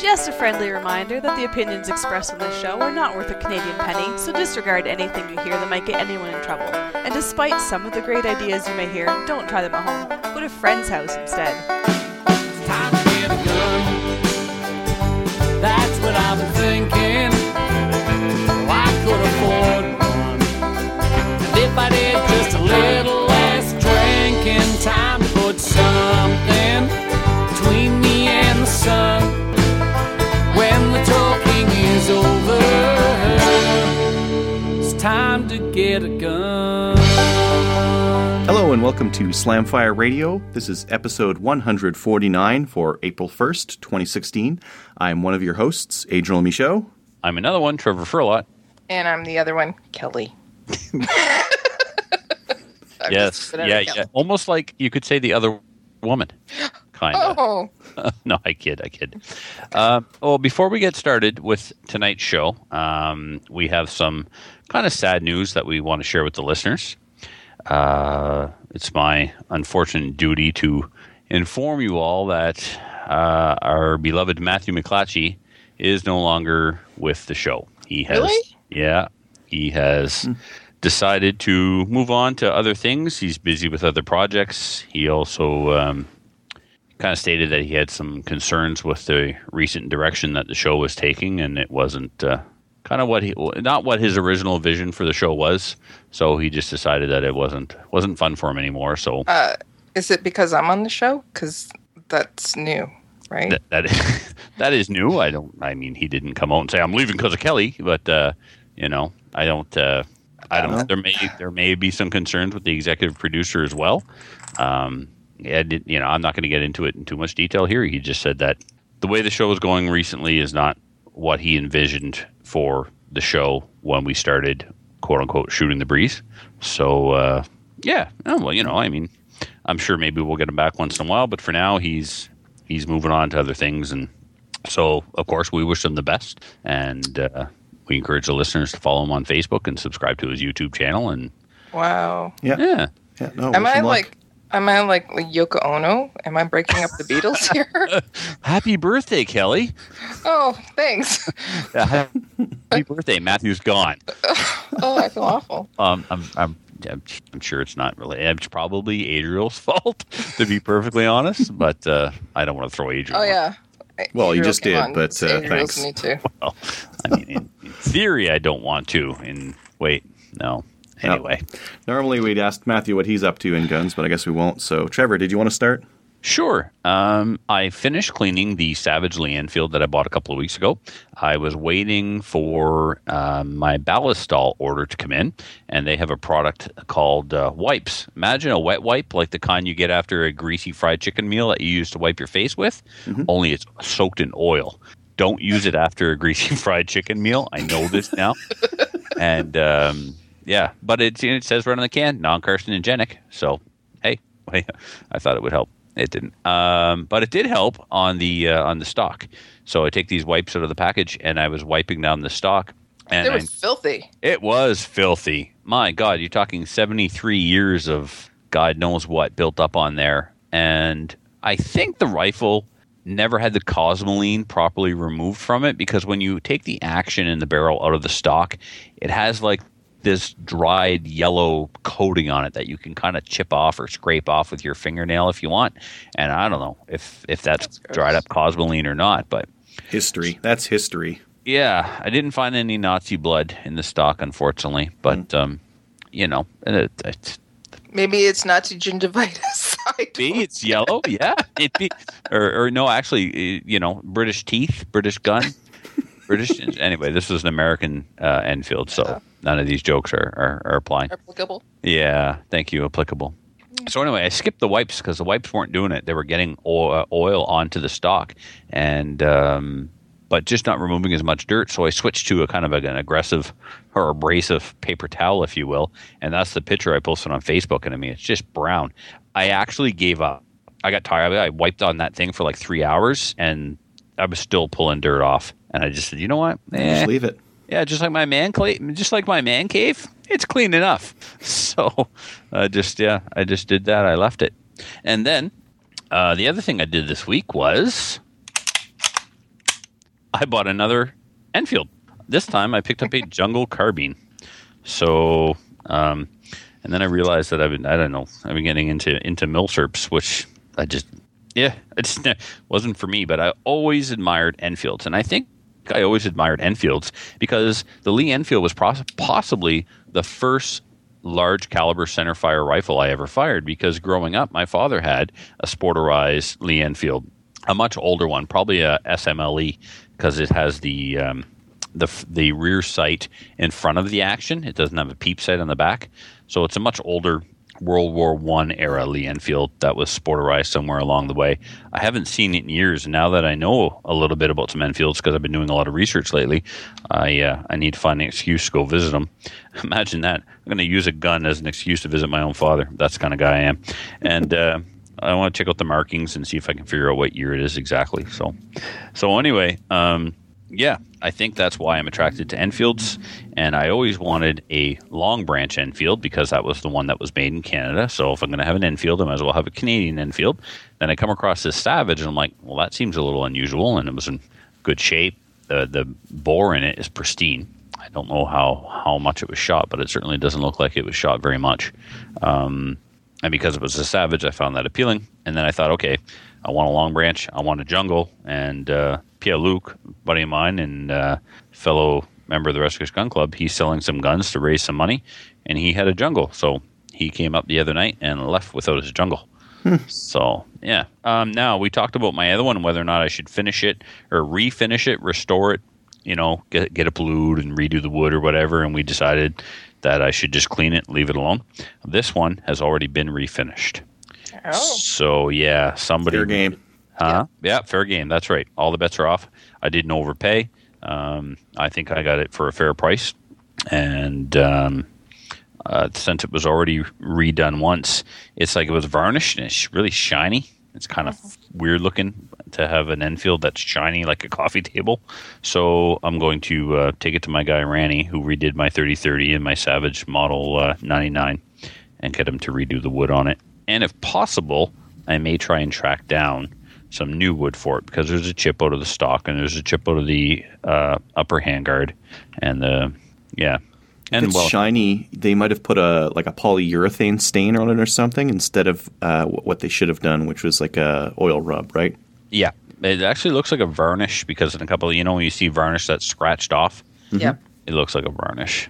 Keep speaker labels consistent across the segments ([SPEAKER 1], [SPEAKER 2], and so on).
[SPEAKER 1] Just a friendly reminder that the opinions expressed on this show are not worth a Canadian penny, so disregard anything you hear that might get anyone in trouble. And despite some of the great ideas you may hear, don't try them at home. Go to a friend's house instead.
[SPEAKER 2] It's time to get a gun. That's what I've been thinking. To get a gun.
[SPEAKER 3] Hello and welcome to Slamfire Radio. This is episode 149 for April 1st, 2016. I'm one of your hosts, Adriel Michaud.
[SPEAKER 4] I'm another one, Trevor Furlot.
[SPEAKER 5] And I'm the other one, Kelly.
[SPEAKER 4] Yes, yeah, yeah, almost like you could say the other woman, kind of.
[SPEAKER 5] Oh,
[SPEAKER 4] no, I kid, I kid. Um, well, before we get started with tonight's show, um, we have some kind of sad news that we want to share with the listeners. Uh, it's my unfortunate duty to inform you all that uh, our beloved Matthew McClatchy is no longer with the show. He has,
[SPEAKER 5] Really?
[SPEAKER 4] yeah, he has decided to move on to other things. He's busy with other projects. He also um, kind of stated that he had some concerns with the recent direction that the show was taking, and it wasn't uh, kind of what he not what his original vision for the show was. So he just decided that it wasn't wasn't fun for him anymore. So
[SPEAKER 5] uh, is it because I'm on the show? Because that's new, right?
[SPEAKER 4] that that is, that is new. I don't. I mean, he didn't come out and say I'm leaving because of Kelly, but uh, you know, I don't. Uh, I don't.
[SPEAKER 3] Uh-huh.
[SPEAKER 4] There may there may be some concerns with the executive producer as well. Um, yeah, did, you know, I'm not going to get into it in too much detail here. He just said that the way the show is going recently is not what he envisioned for the show when we started, quote unquote, shooting the breeze. So uh, yeah, oh, well, you know, I mean, I'm sure maybe we'll get him back once in a while, but for now, he's he's moving on to other things, and so of course we wish him the best, and uh, we encourage the listeners to follow him on Facebook and subscribe to his YouTube channel, and
[SPEAKER 5] wow.
[SPEAKER 3] Yeah.
[SPEAKER 4] yeah,
[SPEAKER 3] yeah no,
[SPEAKER 5] Am I
[SPEAKER 3] him luck.
[SPEAKER 5] like? Am I like, like Yoko Ono? Am I breaking up the Beatles here?
[SPEAKER 4] happy birthday, Kelly!
[SPEAKER 5] oh, thanks.
[SPEAKER 4] Yeah, happy birthday, Matthew's gone.
[SPEAKER 5] Oh, I feel awful.
[SPEAKER 4] Um, I'm, I'm, I'm I'm sure it's not really. It's probably Adriel's fault, to be perfectly honest. But uh, I don't want to throw Adriel.
[SPEAKER 5] Oh yeah.
[SPEAKER 3] Well, you just did,
[SPEAKER 5] on.
[SPEAKER 3] but, uh, thanks.
[SPEAKER 5] Me too.
[SPEAKER 4] Well, I mean, in, in theory, I don't want to. In wait, no. Anyway,
[SPEAKER 3] Normally we'd ask Matthew what he's up to in guns, but I guess we won't. So, Trevor, did you want to start?
[SPEAKER 4] Sure. Um, I finished cleaning the Savage Lee Enfield that I bought a couple of weeks ago. I was waiting for um, my ballistol order to come in, and they have a product called uh, wipes. Imagine a wet wipe, like the kind you get after a greasy fried chicken meal that you use to wipe your face with, only it's soaked in oil. Don't use it after a greasy fried chicken meal. I know this now. and um, yeah, but it, it says right on the can, non-carcinogenic. So hey, I thought it would help. It didn't, um, but it did help on the uh, on the stock. So I take these wipes out of the package, and I was wiping down the stock, and
[SPEAKER 5] It
[SPEAKER 4] I,
[SPEAKER 5] was filthy.
[SPEAKER 4] it was filthy. My God, you're talking 73 years of God knows what built up on there, and I think the rifle never had the cosmoline properly removed from it because when you take the action in the barrel out of the stock, it has like this dried yellow coating on it that you can kind of chip off or scrape off with your fingernail if you want. And I don't know if if that's,
[SPEAKER 5] That's
[SPEAKER 4] dried up cosmoline or not, but
[SPEAKER 3] History. That's history.
[SPEAKER 4] yeah, I didn't find any Nazi blood in the stock, unfortunately. But um, you know, it, it,
[SPEAKER 5] Maybe it's Nazi gingivitis. I
[SPEAKER 4] it's yellow, yeah. It be, or, or no, actually, eh, you know, British teeth, British gun, British. Anyway, this was an American uh, Enfield, so none of these jokes are are, are applying.
[SPEAKER 5] applicable.
[SPEAKER 4] Yeah, thank you. Applicable. So anyway, I skipped the wipes because the wipes weren't doing it. They were getting oil, oil onto the stock, and um, but just not removing as much dirt. So I switched to a kind of an aggressive or abrasive paper towel, if you will, and that's the picture I posted on Facebook. And I mean, it's just brown. I actually gave up. I got tired of it. I wiped on that thing for like three hours, and I was still pulling dirt off. And I just said, you know what? Eh,
[SPEAKER 3] Just leave it.
[SPEAKER 4] yeah, just like my man cla- just like my man cave, it's clean enough. So, uh, just yeah, I just did that. I left it, and then uh, the other thing I did this week was I bought another Enfield. This time I picked up a Jungle Carbine. So, um, and then I realized that I've been, I don't know, I've been getting into, into milsurps, which I just, yeah, it wasn't for me, but I always admired Enfields. And I think I always admired Enfields because the Lee Enfield was pos- possibly the first large caliber center fire rifle I ever fired because growing up, my father had a sporterized Lee Enfield, a much older one, probably a SMLE because it has the um, the the rear sight in front of the action. It doesn't have a peep sight on the back, so it's a much older World War One era Lee Enfield that was sporterized somewhere along the way. I haven't seen it in years, now that I know a little bit about some Enfields because I've been doing a lot of research lately, I uh, I need to find an excuse to go visit them. Imagine that I'm going to use a gun as an excuse to visit my own father. That's the kind of guy I am, and. Uh, I want to check out the markings and see if I can figure out what year it is exactly. So, so anyway, um, yeah, I think that's why I'm attracted to Enfields. And I always wanted a long branch Enfield because that was the one that was made in Canada. So if I'm going to have an Enfield, I might as well have a Canadian Enfield. Then I come across this Savage and I'm like, well, that seems a little unusual. And it was in good shape. The, the bore in it is pristine. I don't know how, how much it was shot, but it certainly doesn't look like it was shot very much. Um, and because it was a Savage, I found that appealing. And then I thought, okay, I want a long branch, I want a jungle, and uh, Pierre Luc, buddy of mine and uh, fellow member of the Rescuers Gun Club, he's selling some guns to raise some money, and he had a jungle, so he came up the other night and left without his jungle. So yeah. Um, now we talked about my other one, whether or not I should finish it or refinish it, restore it, you know, get get it blued and redo the wood or whatever, and we decided that I should just clean it, leave it alone. This one has already been refinished.
[SPEAKER 5] Oh,
[SPEAKER 4] So yeah, somebody
[SPEAKER 3] Fair game.
[SPEAKER 4] Huh? Yeah. fair game. That's right. All the bets are off. I didn't overpay. Um, I think I got it for a fair price, and um, uh, since it was already redone once, it's like it was varnished and it's really shiny. It's kind of weird looking to have an Enfield that's shiny like a coffee table. So I'm going to uh, take it to my guy Ranny, who redid my 3030 and my Savage Model uh, 99, and get him to redo the wood on it. And if possible, I may try and track down some new wood for it because there's a chip out of the stock and there's a chip out of the uh, upper handguard and the yeah
[SPEAKER 3] If
[SPEAKER 4] and
[SPEAKER 3] it's
[SPEAKER 4] well
[SPEAKER 3] shiny, they might have put a like a polyurethane stain on it or something instead of uh, what they should have done, which was like a oil rub, right?
[SPEAKER 4] yeah it actually looks like a varnish because in a couple of, you know when you see varnish that's scratched off
[SPEAKER 5] yep.
[SPEAKER 4] it looks like a varnish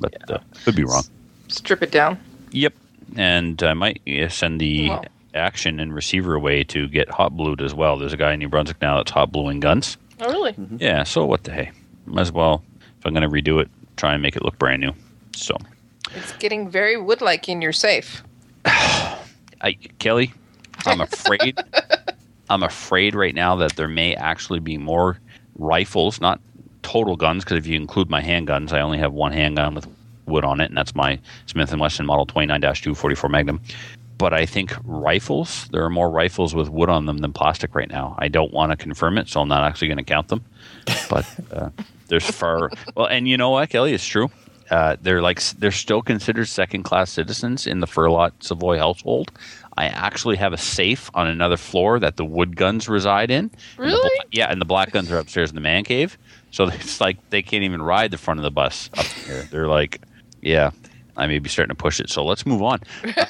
[SPEAKER 4] but uh, could be wrong
[SPEAKER 5] Strip it down.
[SPEAKER 4] yep and I might send the
[SPEAKER 5] Wow.
[SPEAKER 4] Action and receiver away to get hot blued as well there's a guy in New Brunswick now that's hot bluing guns
[SPEAKER 5] Oh, really? Mm-hmm.
[SPEAKER 4] Yeah, so what the hey? Might as well, if I'm going to redo it, try and make it look brand new. So,
[SPEAKER 5] It's getting very wood-like in your safe.
[SPEAKER 4] I, Kelly, I'm afraid, I'm afraid right now that there may actually be more rifles, not total guns, because if you include my handguns, I only have one handgun with wood on it, and that's my Smith & Wesson Model 29-244 Magnum. But I think rifles, there are more rifles with wood on them than plastic right now. I don't want to confirm it, so I'm not actually going to count them. But uh, there's far well, and you know what, Kelly, it's true. Uh, they're like they're still considered second class citizens in the Furlot Savoy household. I actually have a safe on another floor that the wood guns reside in. And the
[SPEAKER 5] Really?
[SPEAKER 4] bla- yeah, and the black guns are upstairs in the man cave. So it's like they can't even ride the front of the bus up here. They're like, yeah, I may be starting to push it. So let's move on.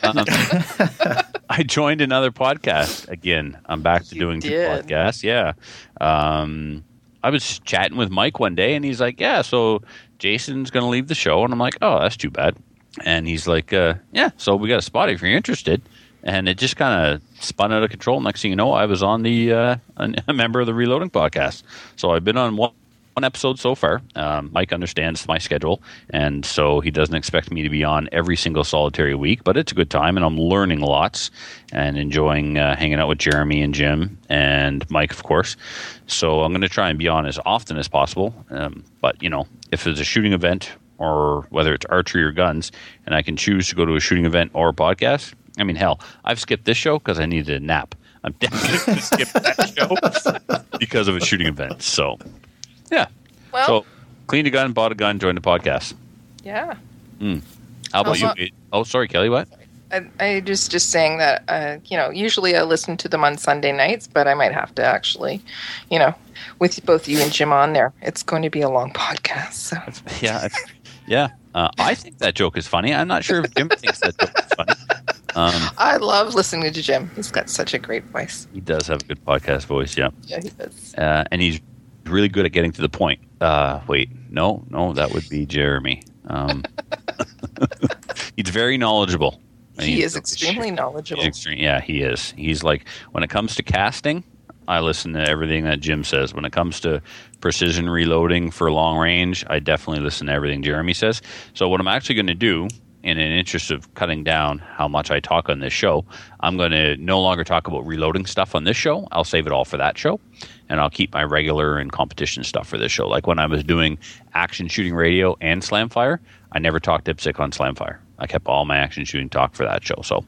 [SPEAKER 4] Um, I joined another podcast again. I'm back to
[SPEAKER 5] You
[SPEAKER 4] doing two podcasts. Yeah. Um, I was chatting with Mike one day, and he's like, "Yeah, so Jason's going to leave the show," and I'm like, "Oh, that's too bad." And he's like, uh, "Yeah, so we got a spot if you're interested." And it just kind of spun out of control. Next thing you know, I was on the uh, a member of the Reloading podcast. So I've been on one one episode so far. Um, Mike understands my schedule, and so he doesn't expect me to be on every single solitary week. But it's a good time, and I'm learning lots and enjoying uh, hanging out with Jeremy and Jim and Mike, of course. So I'm going to try and be on as often as possible. Um, but you know, if there's a shooting event or whether it's archery or guns, and I can choose to go to a shooting event or a podcast. I mean, hell, I've skipped this show because I needed a nap. I'm definitely going to skip that show because of a shooting event. So, yeah.
[SPEAKER 5] Well,
[SPEAKER 4] So, cleaned a gun, bought a gun, joined the podcast.
[SPEAKER 5] yeah.
[SPEAKER 4] How about
[SPEAKER 5] Also-
[SPEAKER 4] you? Oh, sorry, Kelly. What?
[SPEAKER 5] I, I just just saying that uh, you know usually I listen to them on Sunday nights, but I might have to actually, you know, with both you and Jim on there, it's going to be a long podcast. So.
[SPEAKER 4] Yeah, yeah. Uh, I think that joke is funny. I'm not sure if Jim thinks that joke is funny. Um,
[SPEAKER 5] I love listening to Jim. He's got such a great voice.
[SPEAKER 4] he does have a good podcast voice, yeah,
[SPEAKER 5] Yeah, he does.
[SPEAKER 4] uh, and he's really good at getting to the point. Uh, wait, no, no, that would be Jeremy. Um, he's very knowledgeable.
[SPEAKER 5] He is extremely knowledgeable.
[SPEAKER 4] He's extreme, yeah, he is. He's like when it comes to casting, I listen to everything that Jim says. When it comes to precision reloading for long range, I definitely listen to everything Jeremy says. So what I'm actually going to do, in an interest of cutting down how much I talk on this show, I'm going to no longer talk about reloading stuff on this show. I'll save it all for that show, and I'll keep my regular and competition stuff for this show. Like when I was doing action shooting radio and Slamfire, I never talked dipstick on Slamfire. I kept all my action shooting talk for that show. So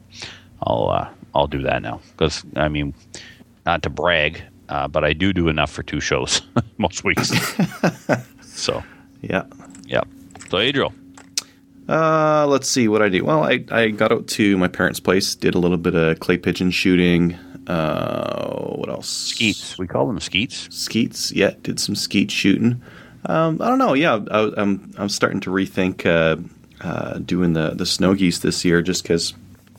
[SPEAKER 4] I'll uh, I'll do that now because I mean, not to brag, uh, but I do do enough for two shows most weeks. so
[SPEAKER 3] Yeah.
[SPEAKER 4] yeah. So Adriel,
[SPEAKER 3] Uh, let's see what I do. Well, I, I got out to my parents' place, did a little bit of clay pigeon shooting. Uh, what else?
[SPEAKER 4] skeets. We call them skeets.
[SPEAKER 3] Skeets. Yeah, did some skeet shooting. Um, I don't know. Yeah, I, I'm I'm starting to rethink uh, uh, doing the the snow geese this year, just because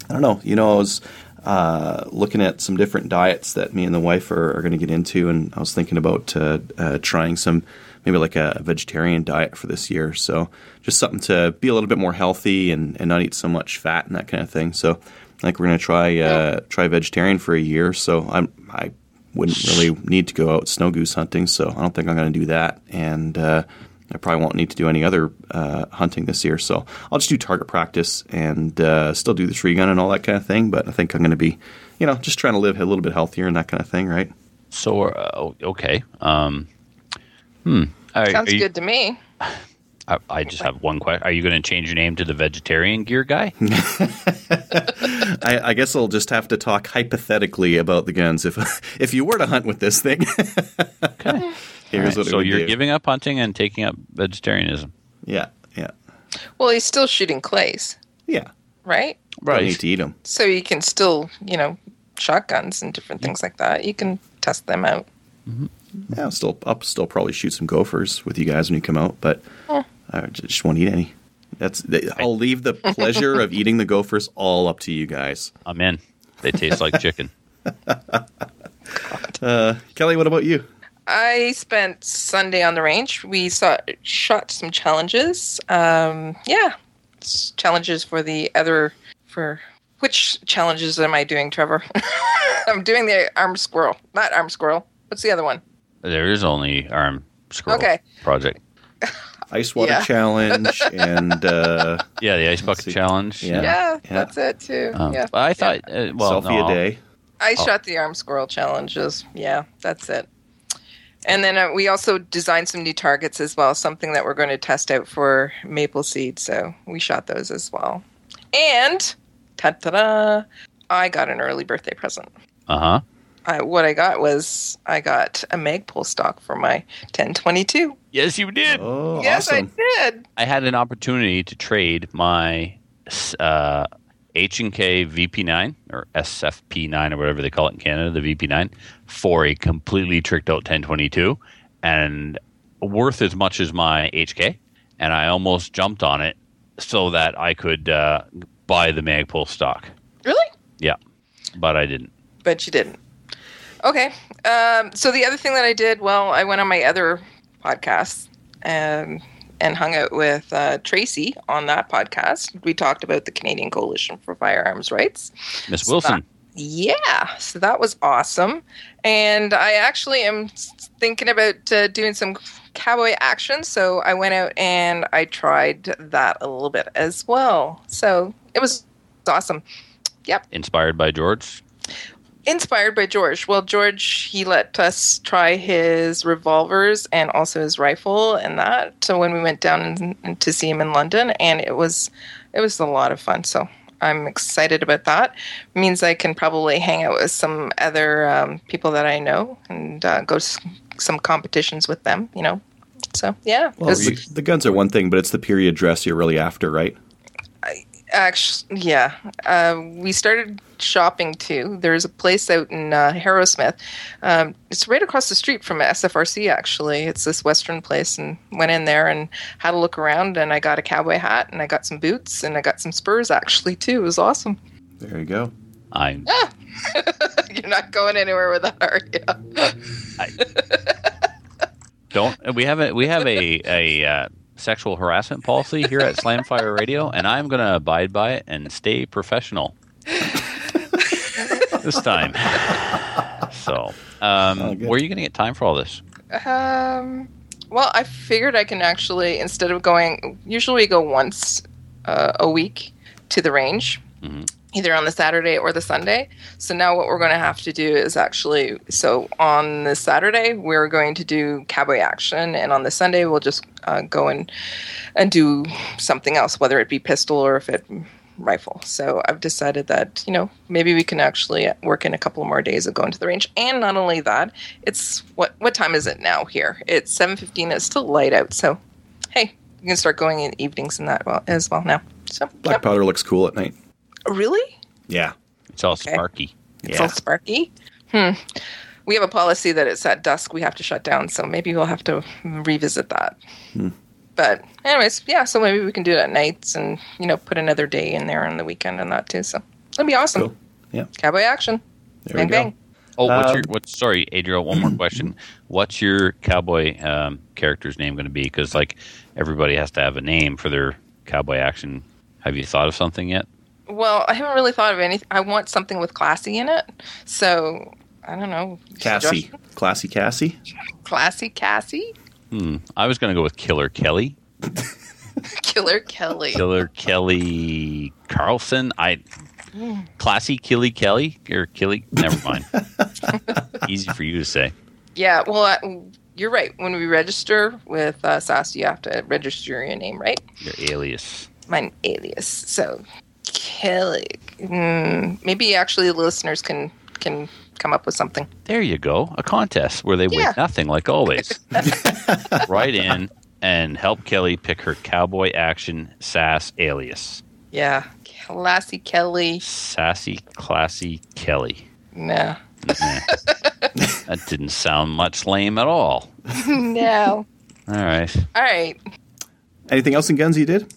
[SPEAKER 3] I don't know. You know, I was uh, looking at some different diets that me and the wife are, are going to get into, and I was thinking about uh, uh, trying some maybe like a vegetarian diet for this year. So just something to be a little bit more healthy and, and not eat so much fat and that kind of thing. So I think we're going to try uh, try vegetarian for a year. So I'm I wouldn't really need to go out snow goose hunting, so I don't think I'm going to do that. And uh, I probably won't need to do any other uh, hunting this year. So I'll just do target practice and uh, still do the three gun and all that kind of thing. But I think I'm going to be, you know, just trying to live a little bit healthier and that kind of thing, right?
[SPEAKER 4] So uh, okay. Um, hmm. Are-
[SPEAKER 5] Sounds
[SPEAKER 4] are you-
[SPEAKER 5] good to me.
[SPEAKER 4] I, I just have one question. Are you going to change your name to the vegetarian gear guy?
[SPEAKER 3] I, I guess I'll just have to talk hypothetically about the guns. If if you were to hunt with this thing,
[SPEAKER 4] Okay.
[SPEAKER 3] here's what it
[SPEAKER 4] so
[SPEAKER 3] would
[SPEAKER 4] you're
[SPEAKER 3] do.
[SPEAKER 4] giving up hunting and taking up vegetarianism.
[SPEAKER 3] yeah, yeah,
[SPEAKER 5] Well, he's still shooting clays,
[SPEAKER 3] yeah.
[SPEAKER 5] right?
[SPEAKER 3] Don't need to eat them.
[SPEAKER 5] So you can still, you know, shotguns and different things like that. You can test them out. Mm-hmm.
[SPEAKER 3] Yeah, I'll still I'll still probably shoot some gophers with you guys when you come out, but I just won't eat any. That's I'll leave the pleasure of eating the gophers all up to you guys.
[SPEAKER 4] I'm in. They taste like chicken.
[SPEAKER 3] Uh, Kelly, what about you?
[SPEAKER 5] I spent Sunday on the range. We saw shot some challenges. Um, yeah, s- challenges for the other for which challenges am I doing, Trevor? I'm doing the arm squirrel, not arm squirrel. What's the other one?
[SPEAKER 4] There is only arm squirrel
[SPEAKER 5] Okay.
[SPEAKER 4] project.
[SPEAKER 3] Ice water
[SPEAKER 5] Yeah.
[SPEAKER 3] challenge and uh,
[SPEAKER 4] Yeah, the ice bucket challenge.
[SPEAKER 3] Yeah.
[SPEAKER 5] Yeah, that's it too.
[SPEAKER 4] Um,
[SPEAKER 5] yeah,
[SPEAKER 4] I thought, uh, well,
[SPEAKER 3] selfie
[SPEAKER 4] no,
[SPEAKER 3] a day.
[SPEAKER 5] I shot the arm squirrel challenges. Yeah, that's it. And then uh, we also designed some new targets as well, something that we're going to test out for maple seed. So we shot those as well. And ta ta da! I got an early birthday present.
[SPEAKER 4] Uh huh.
[SPEAKER 5] I, what I got was I got a Magpul stock for my 1022.
[SPEAKER 4] Yes, you did.
[SPEAKER 3] Oh,
[SPEAKER 5] yes,
[SPEAKER 3] awesome!
[SPEAKER 5] I did.
[SPEAKER 4] I had an opportunity to trade my uh, H and K VP9 or SFP9 or whatever they call it in Canada, the VP9, for a completely tricked out 1022, and worth as much as my HK. And I almost jumped on it so that I could uh, buy the Magpul stock.
[SPEAKER 5] Really?
[SPEAKER 4] Yeah, but I didn't.
[SPEAKER 5] but you didn't. Okay. Um, so the other thing that I did, well, I went on my other podcast and and hung out with uh, Tracy on that podcast. We talked about the Canadian Coalition for Firearms Rights.
[SPEAKER 4] Miss
[SPEAKER 5] So
[SPEAKER 4] Wilson.
[SPEAKER 5] Yeah, so that was awesome. And I actually am thinking about uh, doing some cowboy action. So I went out and I tried that a little bit as well. So it was awesome. Yep.
[SPEAKER 4] Inspired by George.
[SPEAKER 5] Inspired by George. Well, George he let us try his revolvers and also his rifle and that. So when we went down to see him in London, and it was it was a lot of fun. So I'm excited about that. means I can probably hang out with some other um, people that I know and uh, go to some competitions with them. You know. So yeah,
[SPEAKER 3] Well,
[SPEAKER 5] It's-
[SPEAKER 3] the, the guns are one thing, but it's the period dress you're really after, right?
[SPEAKER 5] Actually, yeah. Uh, we started shopping too. There's a place out in uh, Harrowsmith. Um, it's right across the street from SFRC. Actually, it's this Western place, and went in there and had a look around. And I got a cowboy hat, and I got some boots, and I got some spurs actually too. It was awesome.
[SPEAKER 3] There you go.
[SPEAKER 4] I
[SPEAKER 5] You're not going anywhere with that, are you? I...
[SPEAKER 4] don't. We have a we have a a uh, sexual harassment policy here at Slamfire Radio, and I'm going to abide by it and stay professional this time. So, um,
[SPEAKER 3] Oh,
[SPEAKER 4] where are you going to get time for all this?
[SPEAKER 5] Um, well, I figured I can actually instead of going. Usually, we go once uh, a week to the range,
[SPEAKER 4] Mhm.
[SPEAKER 5] either on the Saturday or the Sunday. So now, what we're going to have to do is actually. So on the Saturday, we're going to do cowboy action, and on the Sunday, we'll just uh, go and and do something else, whether it be pistol or if it rifle. So I've decided that you know maybe we can actually work in a couple more days of going to the range. And not only that, it's what what time is it now here? It's seven fifteen. It's still light out. So hey, you can start going in evenings and that well as well now. So
[SPEAKER 3] Black
[SPEAKER 5] yep.
[SPEAKER 3] powder looks cool at night.
[SPEAKER 5] really,
[SPEAKER 3] Yeah.
[SPEAKER 4] It's all
[SPEAKER 5] Okay.
[SPEAKER 4] sparky.
[SPEAKER 5] it's all sparky. Hmm. We have a policy that it's at dusk we have to shut down. So maybe we'll have to revisit that. But anyways, yeah. So maybe we can do it at nights and you know put another day in there on the weekend and that too. So that'd be awesome.
[SPEAKER 3] Cool. Yeah.
[SPEAKER 5] Cowboy action.
[SPEAKER 3] There
[SPEAKER 5] bang
[SPEAKER 3] go.
[SPEAKER 5] bang.
[SPEAKER 4] Oh, what's
[SPEAKER 3] Um,
[SPEAKER 4] your what's sorry, Adriel? One more question. What's your cowboy um, character's name going to be? Because like everybody has to have a name for their cowboy action. Have you thought of something yet?
[SPEAKER 5] Well, I haven't really thought of anything. I want something with classy in it. So I don't know.
[SPEAKER 3] Cassie.
[SPEAKER 5] Suggestion?
[SPEAKER 3] Classy Cassie.
[SPEAKER 5] Classy Cassie.
[SPEAKER 4] Hmm. I was going to go with Killer Kelly.
[SPEAKER 5] Killer Kelly.
[SPEAKER 4] Killer Kelly Carlson. I classy Killy Kelly or Killy. Never mind. Easy for you to say.
[SPEAKER 5] Yeah. Well, uh, you're right. When we register with uh, SASS, you have to register your name, right?
[SPEAKER 4] Your alias.
[SPEAKER 5] My alias. So Kelly. Mm, maybe actually the listeners can can come up with something.
[SPEAKER 4] There you go. A contest where they
[SPEAKER 5] Yeah.
[SPEAKER 4] win nothing, like always. right in and help Kelly pick her cowboy action sass alias.
[SPEAKER 5] Yeah. Classy Kelly.
[SPEAKER 4] Sassy, classy Kelly.
[SPEAKER 5] No.
[SPEAKER 4] Nah. that didn't sound much lame at all.
[SPEAKER 5] no.
[SPEAKER 4] All right.
[SPEAKER 5] All right.
[SPEAKER 3] Anything else in guns you did?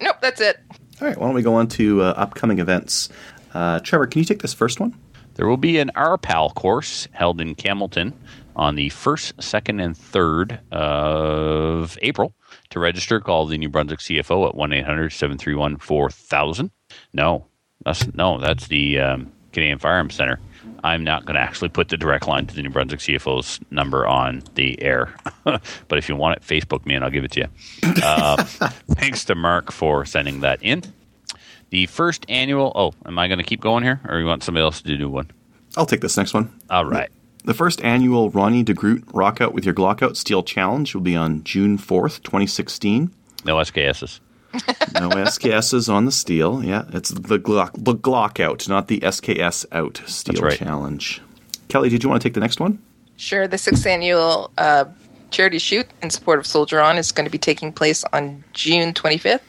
[SPEAKER 5] Nope. That's it.
[SPEAKER 3] All right. Why don't we go on to uh, upcoming events? Uh, Trevor, can you take this first one?
[SPEAKER 4] There will be an RPAL course held in Campbellton on the 1st, 2nd, and 3rd of April. To register, call the New Brunswick CFO at 1 800 731 4000. No, that's, no, that's the um, Canadian Firearms Center. I'm not going to actually put the direct line to the New Brunswick CFO's number on the air. but if you want it, Facebook me and I'll give it to you. Uh, thanks to Mark for sending that in. The first annual. Oh, am I going to keep going here, or you want somebody else to do one?
[SPEAKER 3] I'll take this next one.
[SPEAKER 4] All right.
[SPEAKER 3] The first annual Ronnie DeGroot Rock Out with Your Glock Out Steel Challenge will be on June 4th, 2016.
[SPEAKER 4] No SKSs.
[SPEAKER 3] No SKSs on the steel. Yeah, it's the Glock, the Glock Out, not the SKS Out Steel
[SPEAKER 4] right.
[SPEAKER 3] Challenge. Kelly, did you want to take the next one?
[SPEAKER 5] Sure. The sixth annual uh, charity shoot in support of Soldier On is going to be taking place on June 25th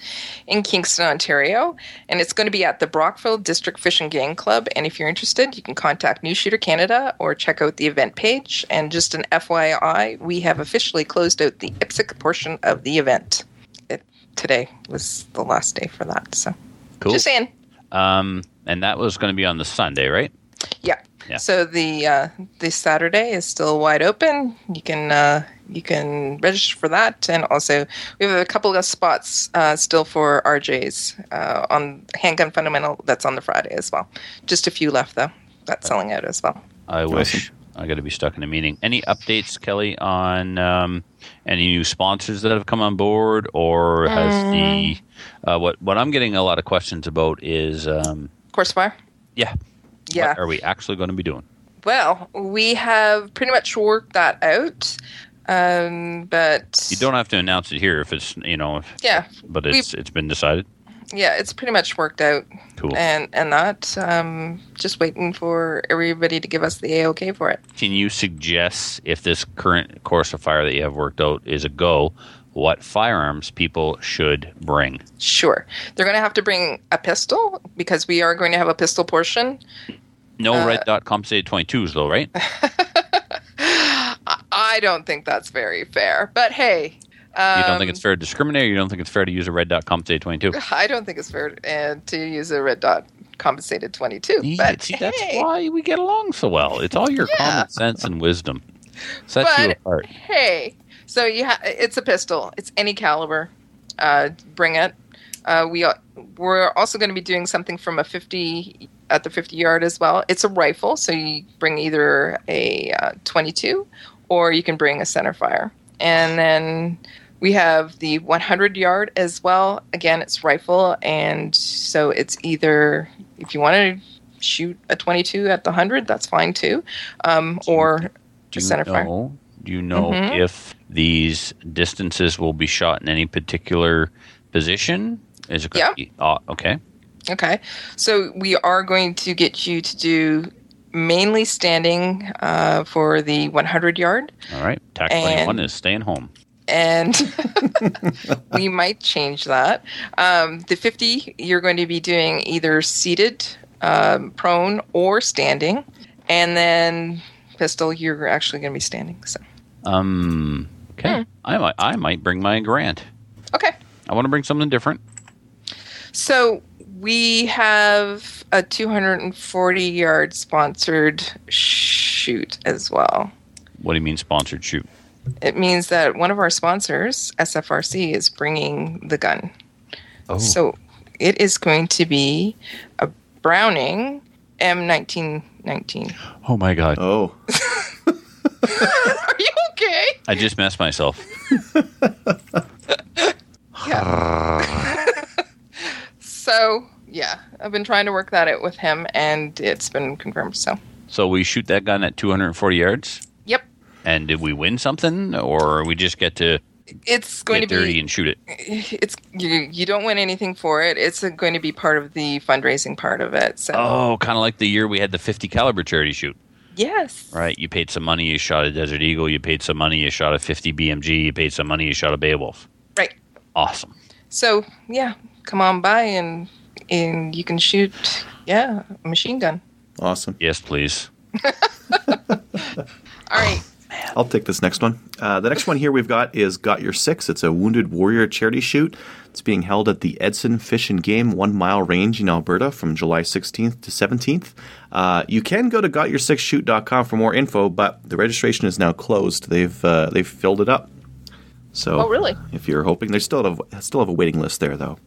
[SPEAKER 5] in Kingston, Ontario. And it's going to be at the Brockville District Fish and Game Club. And if you're interested, you can contact New Shooter Canada or check out the event page. And just an FYI, we have officially closed out the IPSC portion of the event. It, today was the last day for that. So
[SPEAKER 4] Cool.
[SPEAKER 5] just saying.
[SPEAKER 4] Um, and that was going to be on the Sunday, right?
[SPEAKER 5] Yeah.
[SPEAKER 4] Yeah.
[SPEAKER 5] So the uh, this Saturday is still wide open. You can uh, you can register for that, and also we have a couple of spots uh, still for RJs uh, on Handgun Fundamental. That's on the Friday as well. Just a few left though. That's selling out as well.
[SPEAKER 4] I wish I got to be stuck in a meeting. Any updates, Kelly, on um, any new sponsors that have come on board, or has the uh, what what I'm getting a lot of questions about is um,
[SPEAKER 5] Course fire.
[SPEAKER 4] yeah,
[SPEAKER 5] Yeah.
[SPEAKER 4] what are we actually going to be doing?
[SPEAKER 5] Well, we have pretty much worked that out. Um, but
[SPEAKER 4] You don't have to announce it here if it's you know, if,
[SPEAKER 5] Yeah.
[SPEAKER 4] but it's it's been decided.
[SPEAKER 5] Yeah, it's pretty much worked out.
[SPEAKER 4] Cool.
[SPEAKER 5] And and that um, just waiting for everybody to give us the a okay for it.
[SPEAKER 4] Can you suggest if this current course of fire that you have worked out is a go, what firearms people should bring.
[SPEAKER 5] Sure. They're going to have to bring a pistol because we are going to have a pistol portion.
[SPEAKER 4] No
[SPEAKER 5] Uh,
[SPEAKER 4] red dot compensated 22s, though, right?
[SPEAKER 5] I- don't think that's very fair. But hey. Um,
[SPEAKER 4] you don't think it's fair to discriminate, or you don't think it's fair to use a red dot compensated 22?
[SPEAKER 5] I don't think it's fair to use a red dot compensated 22.
[SPEAKER 4] Yeah,
[SPEAKER 5] but
[SPEAKER 4] see, that's
[SPEAKER 5] hey,
[SPEAKER 4] why we get along so well. It's all your
[SPEAKER 5] Yeah.
[SPEAKER 4] common sense and wisdom. Sets you
[SPEAKER 5] But-
[SPEAKER 4] apart.
[SPEAKER 5] Hey, so you ha- it's a pistol. It's any caliber. Uh, bring it. Uh, we are, we're also going to be doing something from a 50 at the 50 yard as well. It's a rifle, so you bring either a uh, 22 or you can bring a center fire. And then we have the 100 yard as well. Again, it's rifle, and so it's either if you want to shoot a 22 at the 100, that's fine too, um, or
[SPEAKER 4] Do
[SPEAKER 5] center fire.
[SPEAKER 4] know? Do you know
[SPEAKER 5] Mhm.
[SPEAKER 4] if these distances will be shot in any particular position? Is it?
[SPEAKER 5] Yeah.
[SPEAKER 4] Be, uh, okay.
[SPEAKER 5] Okay. So we are going to get you to do mainly standing uh, for the 100 yard.
[SPEAKER 4] All right.
[SPEAKER 5] And-
[SPEAKER 4] 21 is staying home.
[SPEAKER 5] And we might change that. Um, the 50, you're going to be doing either seated, um, prone, or standing. And then pistol, you're actually going to be standing. So,
[SPEAKER 4] Um. Okay.
[SPEAKER 5] Hmm.
[SPEAKER 4] I might. I might bring my grant.
[SPEAKER 5] okay.
[SPEAKER 4] I want to bring something different.
[SPEAKER 5] So we have a 240 yard sponsored shoot as well.
[SPEAKER 4] What do you mean sponsored shoot?
[SPEAKER 5] It means that one of our sponsors, SFRC, is bringing the gun.
[SPEAKER 4] Oh.
[SPEAKER 5] So it is going to be a Browning M1919.
[SPEAKER 4] Oh my god.
[SPEAKER 3] Oh,
[SPEAKER 5] Are you okay?
[SPEAKER 4] I just messed myself.
[SPEAKER 5] Yeah. So, yeah, I've been trying to work that out with him, and it's been confirmed. So,
[SPEAKER 4] So we shoot that gun at 240 yards,
[SPEAKER 5] yep,
[SPEAKER 4] and did we win something, or we just get to
[SPEAKER 5] it's going
[SPEAKER 4] get
[SPEAKER 5] to
[SPEAKER 4] dirty
[SPEAKER 5] be.
[SPEAKER 4] and shoot it?
[SPEAKER 5] It's you. You don't win anything for it. It's going to be part of the fundraising part of it. So,
[SPEAKER 4] Oh, kind of like the year we had the 50 caliber charity shoot.
[SPEAKER 5] yes,
[SPEAKER 4] Right, you paid some money, you shot a Desert Eagle. You paid some money, you shot a 50 BMG. You paid some money, you shot a Beowulf.
[SPEAKER 5] right.
[SPEAKER 4] Awesome.
[SPEAKER 5] So, yeah, come on by and and you can shoot. Yeah, a machine gun.
[SPEAKER 3] awesome.
[SPEAKER 4] Yes, please.
[SPEAKER 5] All right.
[SPEAKER 3] I'll take this next one. Uh, the next one here we've got is Got Your Six. It's a Wounded Warrior charity shoot. It's being held at the Edson Fish and Game One Mile Range in Alberta from July 16th to 17th. Uh, you can go to gotyoursixshoot.com for more info, but the registration is now closed. They've uh, they've filled it up. So,
[SPEAKER 5] Oh, really?
[SPEAKER 3] If you're hoping, they still have still have a waiting list there, though.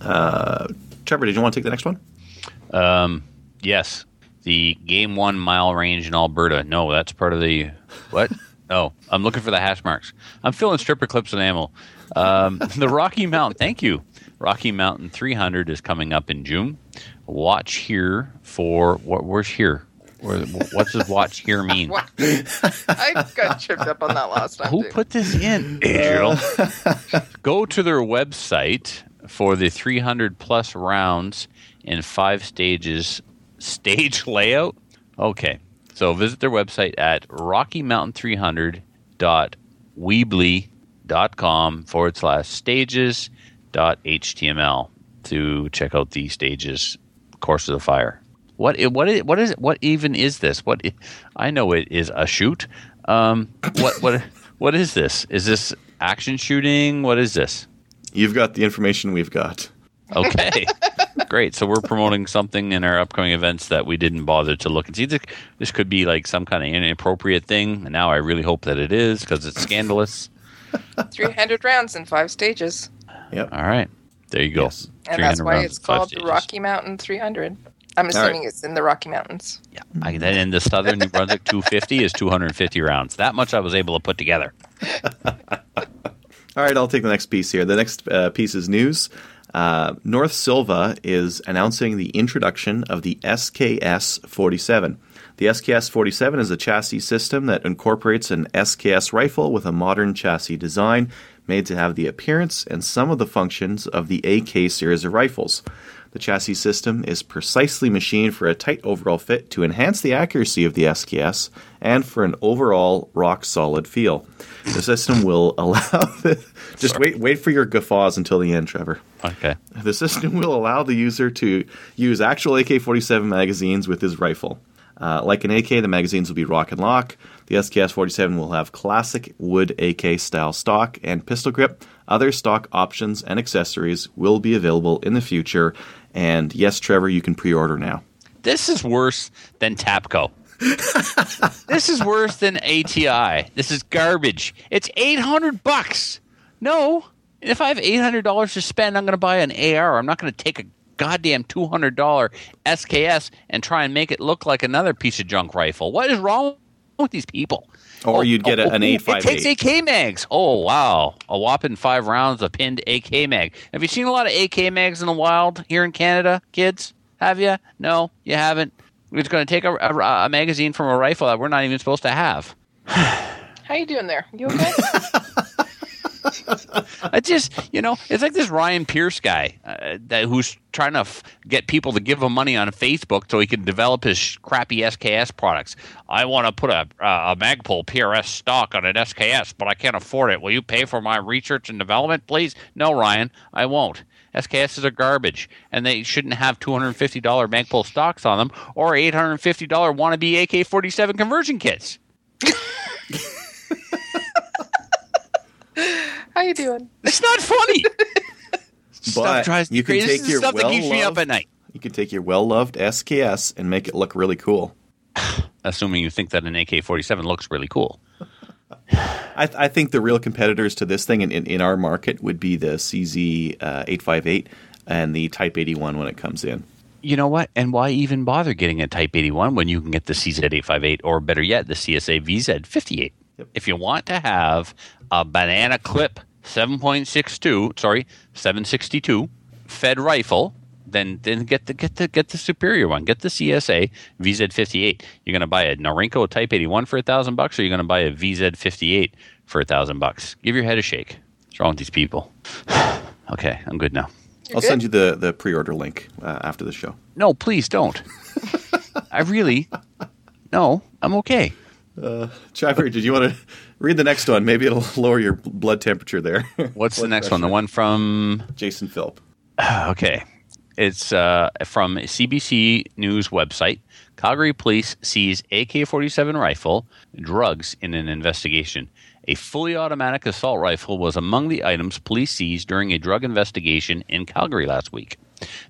[SPEAKER 3] Uh, Trevor, did you want to take the next one?
[SPEAKER 4] Um, yes, the Game One Mile Range in Alberta. No, that's part of the what? oh, I'm looking for the hash marks. I'm filling stripper clips with ammo. Um, the Rocky Mountain. Thank you. Rocky Mountain 300 is coming up in June. Watch here for what? Where's here? Where, what does watch here mean?
[SPEAKER 5] I got tripped up on that last time.
[SPEAKER 4] Who
[SPEAKER 5] too.
[SPEAKER 4] put this in, Angel? Go to their website for the 300 plus rounds in five stages stage layout. Okay. So visit their website at rockymountain300.weebly.com forward slash stages dot html to check out the stages course of the fire. What what i- what is what even is this? What I know it is a shoot. Um, what what what is this? Is this action shooting? What is this?
[SPEAKER 3] You've got the information we've got.
[SPEAKER 4] Okay, great. So we're promoting something in our upcoming events that we didn't bother to look and see. This, this could be like some kind of inappropriate thing. And now I really hope that it is because it's scandalous.
[SPEAKER 5] 300 rounds in five stages.
[SPEAKER 3] Yep.
[SPEAKER 4] All right, there you go.
[SPEAKER 3] Yes.
[SPEAKER 5] And that's why it's called the. Rocky Mountain 300. I'm
[SPEAKER 3] right.
[SPEAKER 5] assuming it's in the Rocky Mountains.
[SPEAKER 4] Yeah, I, then in the Southern New Brunswick 250 is 250 rounds. That much I was able to put together.
[SPEAKER 3] All right, I'll take the next piece here. The next uh, piece is news. Uh, North Sylva is announcing the introduction of the SKS 47. The SKS 47 is a chassis system that incorporates an SKS rifle with a modern chassis design made to have the appearance and some of the functions of the AK series of rifles. The chassis system is precisely machined for a tight overall fit to enhance the accuracy of the SKS and for an overall rock solid feel. The system will allow. The, just
[SPEAKER 4] Sorry.
[SPEAKER 3] wait, wait for your guffaws until the end, Trevor.
[SPEAKER 4] Okay.
[SPEAKER 3] The system will allow the user to use actual AK 47 magazines with his rifle. Uh, like an AK, the magazines will be rock and lock. The SKS 47 will have classic wood AK style stock and pistol grip. Other stock options and accessories will be available in the future. And yes, Trevor, you can pre order now.
[SPEAKER 4] This is worse than Tapco. this is worse than ATI. This is garbage. It's 800 bucks. No. If I have $800 to spend, I'm going to buy an AR. I'm not going to take a goddamn $200 SKS and try and make it look like another piece of junk rifle. What is wrong with these people?
[SPEAKER 3] Or oh, you'd get an a- an
[SPEAKER 4] It takes AK mags. Oh wow, a whopping five rounds of pinned AK mag. Have you seen a lot of AK mags in the wild here in Canada, kids? Have you? No, you haven't. We're just going to take a, a, a magazine from a rifle that we're not even supposed to have.
[SPEAKER 5] How you doing there? You okay?
[SPEAKER 4] I just, you know, it's like this Ryan Pierce guy uh, that who's trying to f- get people to give him money on Facebook so he can develop his sh- crappy SKS products. I want to put a, uh, a Magpul PRS stock on an SKS, but I can't afford it. Will you pay for my research and development, please? No, Ryan, I won't. SKSs are garbage, and they shouldn't have $250 Magpul stocks on them or $850 wannabe AK-47 conversion kits.
[SPEAKER 5] How you doing?
[SPEAKER 4] It's not funny.
[SPEAKER 3] But
[SPEAKER 4] drives me
[SPEAKER 3] you can
[SPEAKER 4] crazy.
[SPEAKER 3] take
[SPEAKER 4] is
[SPEAKER 3] your
[SPEAKER 4] stuff that keeps me up
[SPEAKER 3] well-loved-
[SPEAKER 4] at night.
[SPEAKER 3] You can take your well loved SKS and make it look really cool.
[SPEAKER 4] assuming you think that an AK-47 looks really cool.
[SPEAKER 3] I, th- I think the real competitors to this thing in, in, in our market would be the CZ uh, 858 and the Type 81 when it comes in.
[SPEAKER 4] You know what? And why even bother getting a Type 81 when you can get the CZ858 or better yet, the CSA VZ58?
[SPEAKER 3] Yep.
[SPEAKER 4] If you want to have a banana clip 7.62, sorry, 762 Fed rifle, then then get the get the get the superior one. Get the CSA VZ58. You're going to buy a Norinco Type 81 for a thousand bucks, or you're going to buy a VZ58 for a thousand bucks. Give your head a shake. What's wrong with these people? okay, I'm good now.
[SPEAKER 3] I'll send you the, the pre order link uh, after the show.
[SPEAKER 4] No, please don't. I really, no, I'm okay.
[SPEAKER 3] Trevor, did you want to read the next one? Maybe it'll lower your blood temperature there.
[SPEAKER 4] What's the
[SPEAKER 3] Blood
[SPEAKER 4] next one? The one from
[SPEAKER 3] Jason Philp.
[SPEAKER 4] okay, it's uh, from CBC News website. Calgary police seize AK-47 rifle, drugs in an investigation. A fully automatic assault rifle was among the items police seized during a drug investigation in Calgary last week.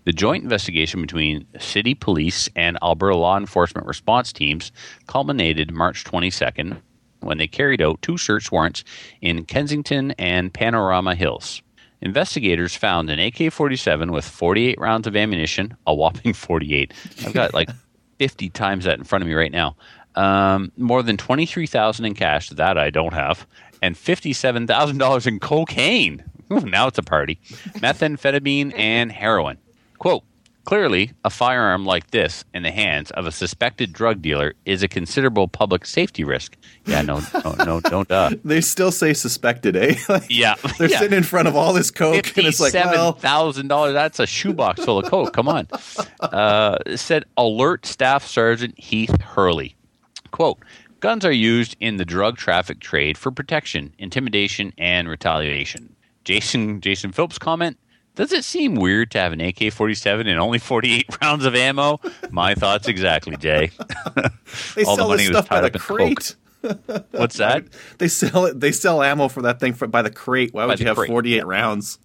[SPEAKER 4] The joint investigation between city police and Alberta law enforcement response teams culminated March 22nd when they carried out two search warrants in Kensington and Panorama Hills. Investigators found an AK 47 with 48 rounds of ammunition, a whopping 48. I've got like 50 times that in front of me right now. Um, more than 23,000 in cash, that I don't have, and $57,000 in cocaine. Ooh, now it's a party. Methamphetamine and heroin. Quote, Clearly, a firearm like this in the hands of a suspected drug dealer is a considerable public safety risk. Yeah, no, no, no don't. Uh,
[SPEAKER 3] They still say suspected, eh? Like,
[SPEAKER 4] yeah,
[SPEAKER 3] They're
[SPEAKER 4] yeah.
[SPEAKER 3] sitting in front of all this coke, and it's like,
[SPEAKER 4] Fifty-seven
[SPEAKER 3] well,
[SPEAKER 4] thousand dollars. That's a shoebox full of coke. Come on. Uh, said alert Staff Sergeant Heath Hurley. Quote: Guns are used in the drug traffic trade for protection, intimidation, and retaliation. Jason Jason Phillips comment. Does it seem weird to have an AK 47 and only 48 rounds of ammo? My thoughts exactly, Jay.
[SPEAKER 3] they
[SPEAKER 4] all the
[SPEAKER 3] sell
[SPEAKER 4] money
[SPEAKER 3] this
[SPEAKER 4] was
[SPEAKER 3] stuff by the
[SPEAKER 4] up in coke.
[SPEAKER 3] crate.
[SPEAKER 4] What's that?
[SPEAKER 3] They sell it. They sell ammo for that thing for, by the crate. Why would you have
[SPEAKER 4] crate.
[SPEAKER 3] 48 rounds?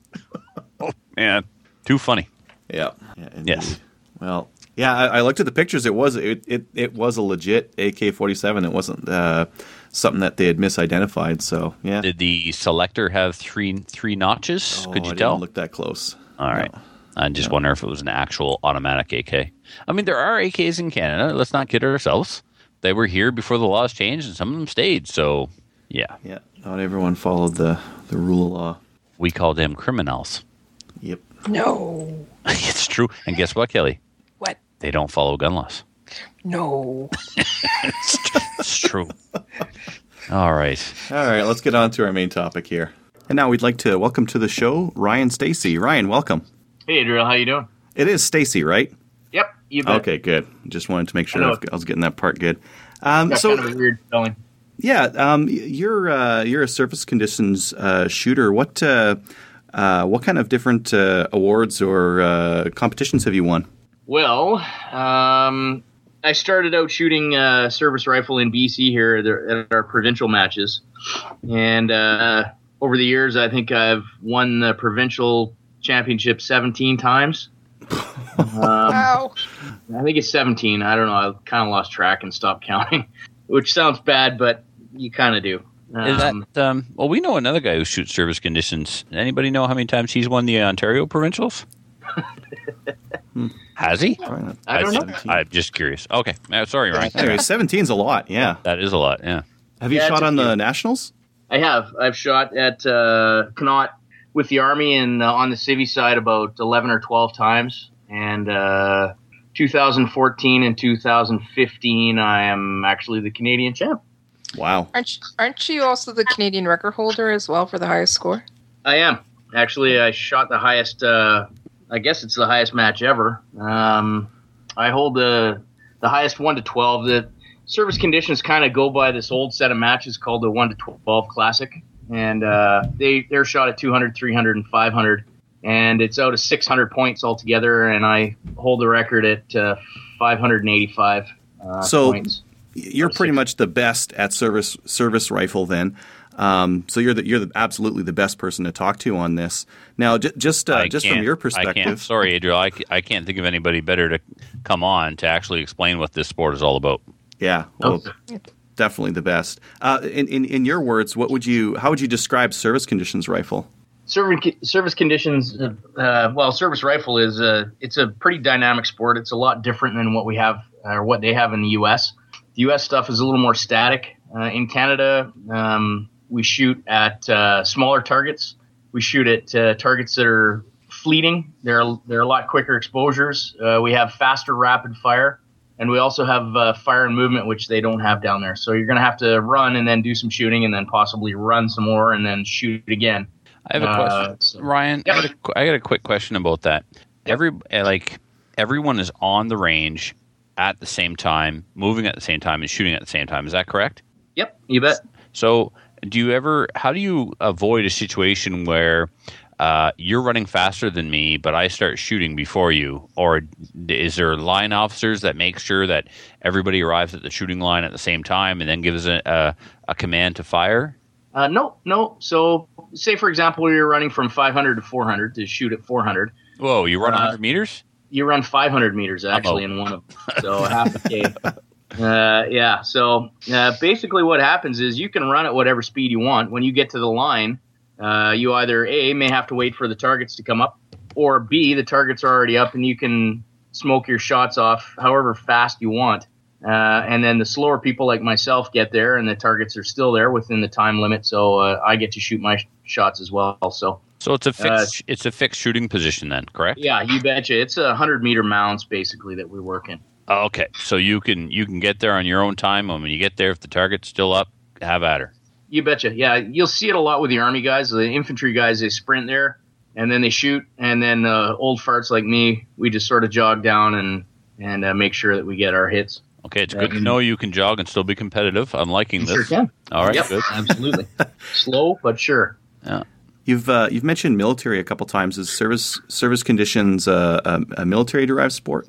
[SPEAKER 4] oh, Man, too funny.
[SPEAKER 3] Yeah. yeah.
[SPEAKER 4] Yes.
[SPEAKER 3] Well, yeah. I, I looked at the pictures. It was it it, it was a legit AK forty seven. It wasn't uh, something that they had misidentified. So yeah.
[SPEAKER 4] Did the selector have three three notches?
[SPEAKER 3] Oh,
[SPEAKER 4] Could you
[SPEAKER 3] I
[SPEAKER 4] tell?
[SPEAKER 3] Didn't look that close.
[SPEAKER 4] All right.
[SPEAKER 3] No.
[SPEAKER 4] I just wonder if it was an actual automatic AK. I mean, there are AKs in Canada. Let's not kid ourselves. They were here before the laws changed, and some of them stayed. So, yeah,
[SPEAKER 3] Yeah. Not everyone followed the the rule of law.
[SPEAKER 4] we call them criminals.
[SPEAKER 3] Yep.
[SPEAKER 5] No.
[SPEAKER 4] it's true. And guess what, Kelly?
[SPEAKER 5] What?
[SPEAKER 4] They don't follow gun laws.
[SPEAKER 5] No.
[SPEAKER 4] It's true. All right.
[SPEAKER 3] All right. Let's get on to our main topic here. And now we'd like to welcome to the show Ryan Steacy. Ryan, welcome.
[SPEAKER 6] Hey, Adriel, how you doing?
[SPEAKER 3] It is Steacy, right?
[SPEAKER 6] Yep, you bet.
[SPEAKER 3] Okay, good. Just wanted to make sure
[SPEAKER 6] I
[SPEAKER 3] I,
[SPEAKER 6] know.
[SPEAKER 3] was getting that part good. Um,
[SPEAKER 6] Got
[SPEAKER 3] so,
[SPEAKER 6] kind of a weird spelling.
[SPEAKER 3] yeah, um, you're uh, you're a service conditions uh, shooter. What uh, uh, what kind of different uh, awards or uh, competitions have you won?
[SPEAKER 6] Well, um, I started out shooting uh, service rifle in BC here at our- at our provincial matches, and uh, over the years, I think I've won the provincial championship 17 times. Um,
[SPEAKER 5] Wow.
[SPEAKER 6] I think it's 17. I don't know. I kind of lost track and stopped counting, which sounds bad, but you kind of do.
[SPEAKER 4] Is
[SPEAKER 6] Um,
[SPEAKER 4] that um, well? We know another guy who shoots service conditions. Anybody know how many times he's won the Ontario provincials? Has he?
[SPEAKER 6] I don't know.
[SPEAKER 4] I'm just curious. Okay, Uh, sorry, Ryan.
[SPEAKER 3] Anyway, 17's a lot. Yeah.
[SPEAKER 4] That is a lot. Yeah.
[SPEAKER 3] Have you
[SPEAKER 6] Yeah,
[SPEAKER 3] shot
[SPEAKER 6] it's
[SPEAKER 3] on the
[SPEAKER 6] few.
[SPEAKER 3] nationals?
[SPEAKER 6] I have. I've shot at uh, Connaught with the Army and uh, on the Civvy side about 11 or 12 times. And uh, 2014 and 2015, I am actually the Canadian champ.
[SPEAKER 3] Wow.
[SPEAKER 5] Aren't you, aren't you also the Canadian record holder as well for the highest score?
[SPEAKER 6] I am. Actually, I shot the highest, uh, I guess it's the highest match ever. Um, I hold the, the highest 1 to 12. The service conditions kind of go by this old set of matches called the 1 to 12 Classic. And uh, they, they're shot at 200, 300, and 500. And it's out of 600 points altogether. And I hold the record at uh, 585 uh,
[SPEAKER 3] So-
[SPEAKER 6] points.
[SPEAKER 3] You're pretty much the best at service service rifle then. Um, so you're the, you're the, absolutely the best person to talk to on this. Now, j- just uh, just from
[SPEAKER 4] can't-
[SPEAKER 3] your
[SPEAKER 4] I
[SPEAKER 3] perspective,
[SPEAKER 4] Sorry, Adriel. I, c- I can't think of anybody better to come on to actually explain what this sport is all about.
[SPEAKER 3] yeah, well, definitely the best. Uh, in, in in your words, what would you how would you describe service conditions rifle?
[SPEAKER 6] Service service conditions. Uh, uh, well, service rifle is a it's a pretty dynamic sport. It's a lot different than what we have or what they have in the U.S. The U.S. stuff is a little more static. Uh, in Canada, um, we shoot at uh, smaller targets. We shoot at uh, targets that are fleeting. They're they're a lot quicker exposures. Uh, we have faster rapid fire, and we also have uh, fire and movement, which they don't have down there. So you're going to have to run and then do some shooting, and then possibly run some more, and then shoot again.
[SPEAKER 4] I have a
[SPEAKER 6] Uh,
[SPEAKER 4] question,
[SPEAKER 6] so-
[SPEAKER 4] Ryan. I, got a, got a quick question about that. Every uh, like everyone is on the range at the same time, moving at the same time, and shooting at the same time. Is that correct?
[SPEAKER 6] Yep, you bet.
[SPEAKER 4] So, do you ever? How do you avoid a situation where uh, you're running faster than me, but I start shooting before you? Or is there line officers that make sure that everybody arrives at the shooting line at the same time and then gives a, a, a command to fire?
[SPEAKER 6] Uh, no, no. So, say for example, you're running from 500 to 400 to shoot at 400.
[SPEAKER 4] Whoa! You run
[SPEAKER 6] Uh,
[SPEAKER 4] 100 meters?
[SPEAKER 6] You run 500 meters actually
[SPEAKER 4] out.
[SPEAKER 6] in one of them, so half a k. Uh, yeah. So uh, basically, what happens is you can run at whatever speed you want. When you get to the line, uh, you either a may have to wait for the targets to come up, or b the targets are already up and you can smoke your shots off however fast you want. Uh, and then the slower people like myself get there, and the targets are still there within the time limit, so uh, I get to shoot my sh- shots as well. So
[SPEAKER 4] So it's a
[SPEAKER 6] Uh,
[SPEAKER 4] fixed it's a fixed shooting position then, correct?
[SPEAKER 6] yeah, you betcha. It's a hundred meter mounds basically that we work in.
[SPEAKER 4] Oh, Okay, so you can you can get there on your own time, and when you get there, if the target's still up, have at her.
[SPEAKER 6] You betcha. Yeah, you'll see it a lot with the army guys. The infantry guys they sprint there and then they shoot, and then uh, old farts like me, we just sort of jog down and and uh, make sure that we get our hits.
[SPEAKER 4] Okay, it's good to know you can jog and still be competitive. I'm liking this.
[SPEAKER 6] sure can.
[SPEAKER 4] All right,
[SPEAKER 6] yep,
[SPEAKER 4] good.
[SPEAKER 6] absolutely. Slow but sure. Yeah.
[SPEAKER 3] You've uh, you've mentioned military a couple times. Is service service conditions uh, a, a military derived sport?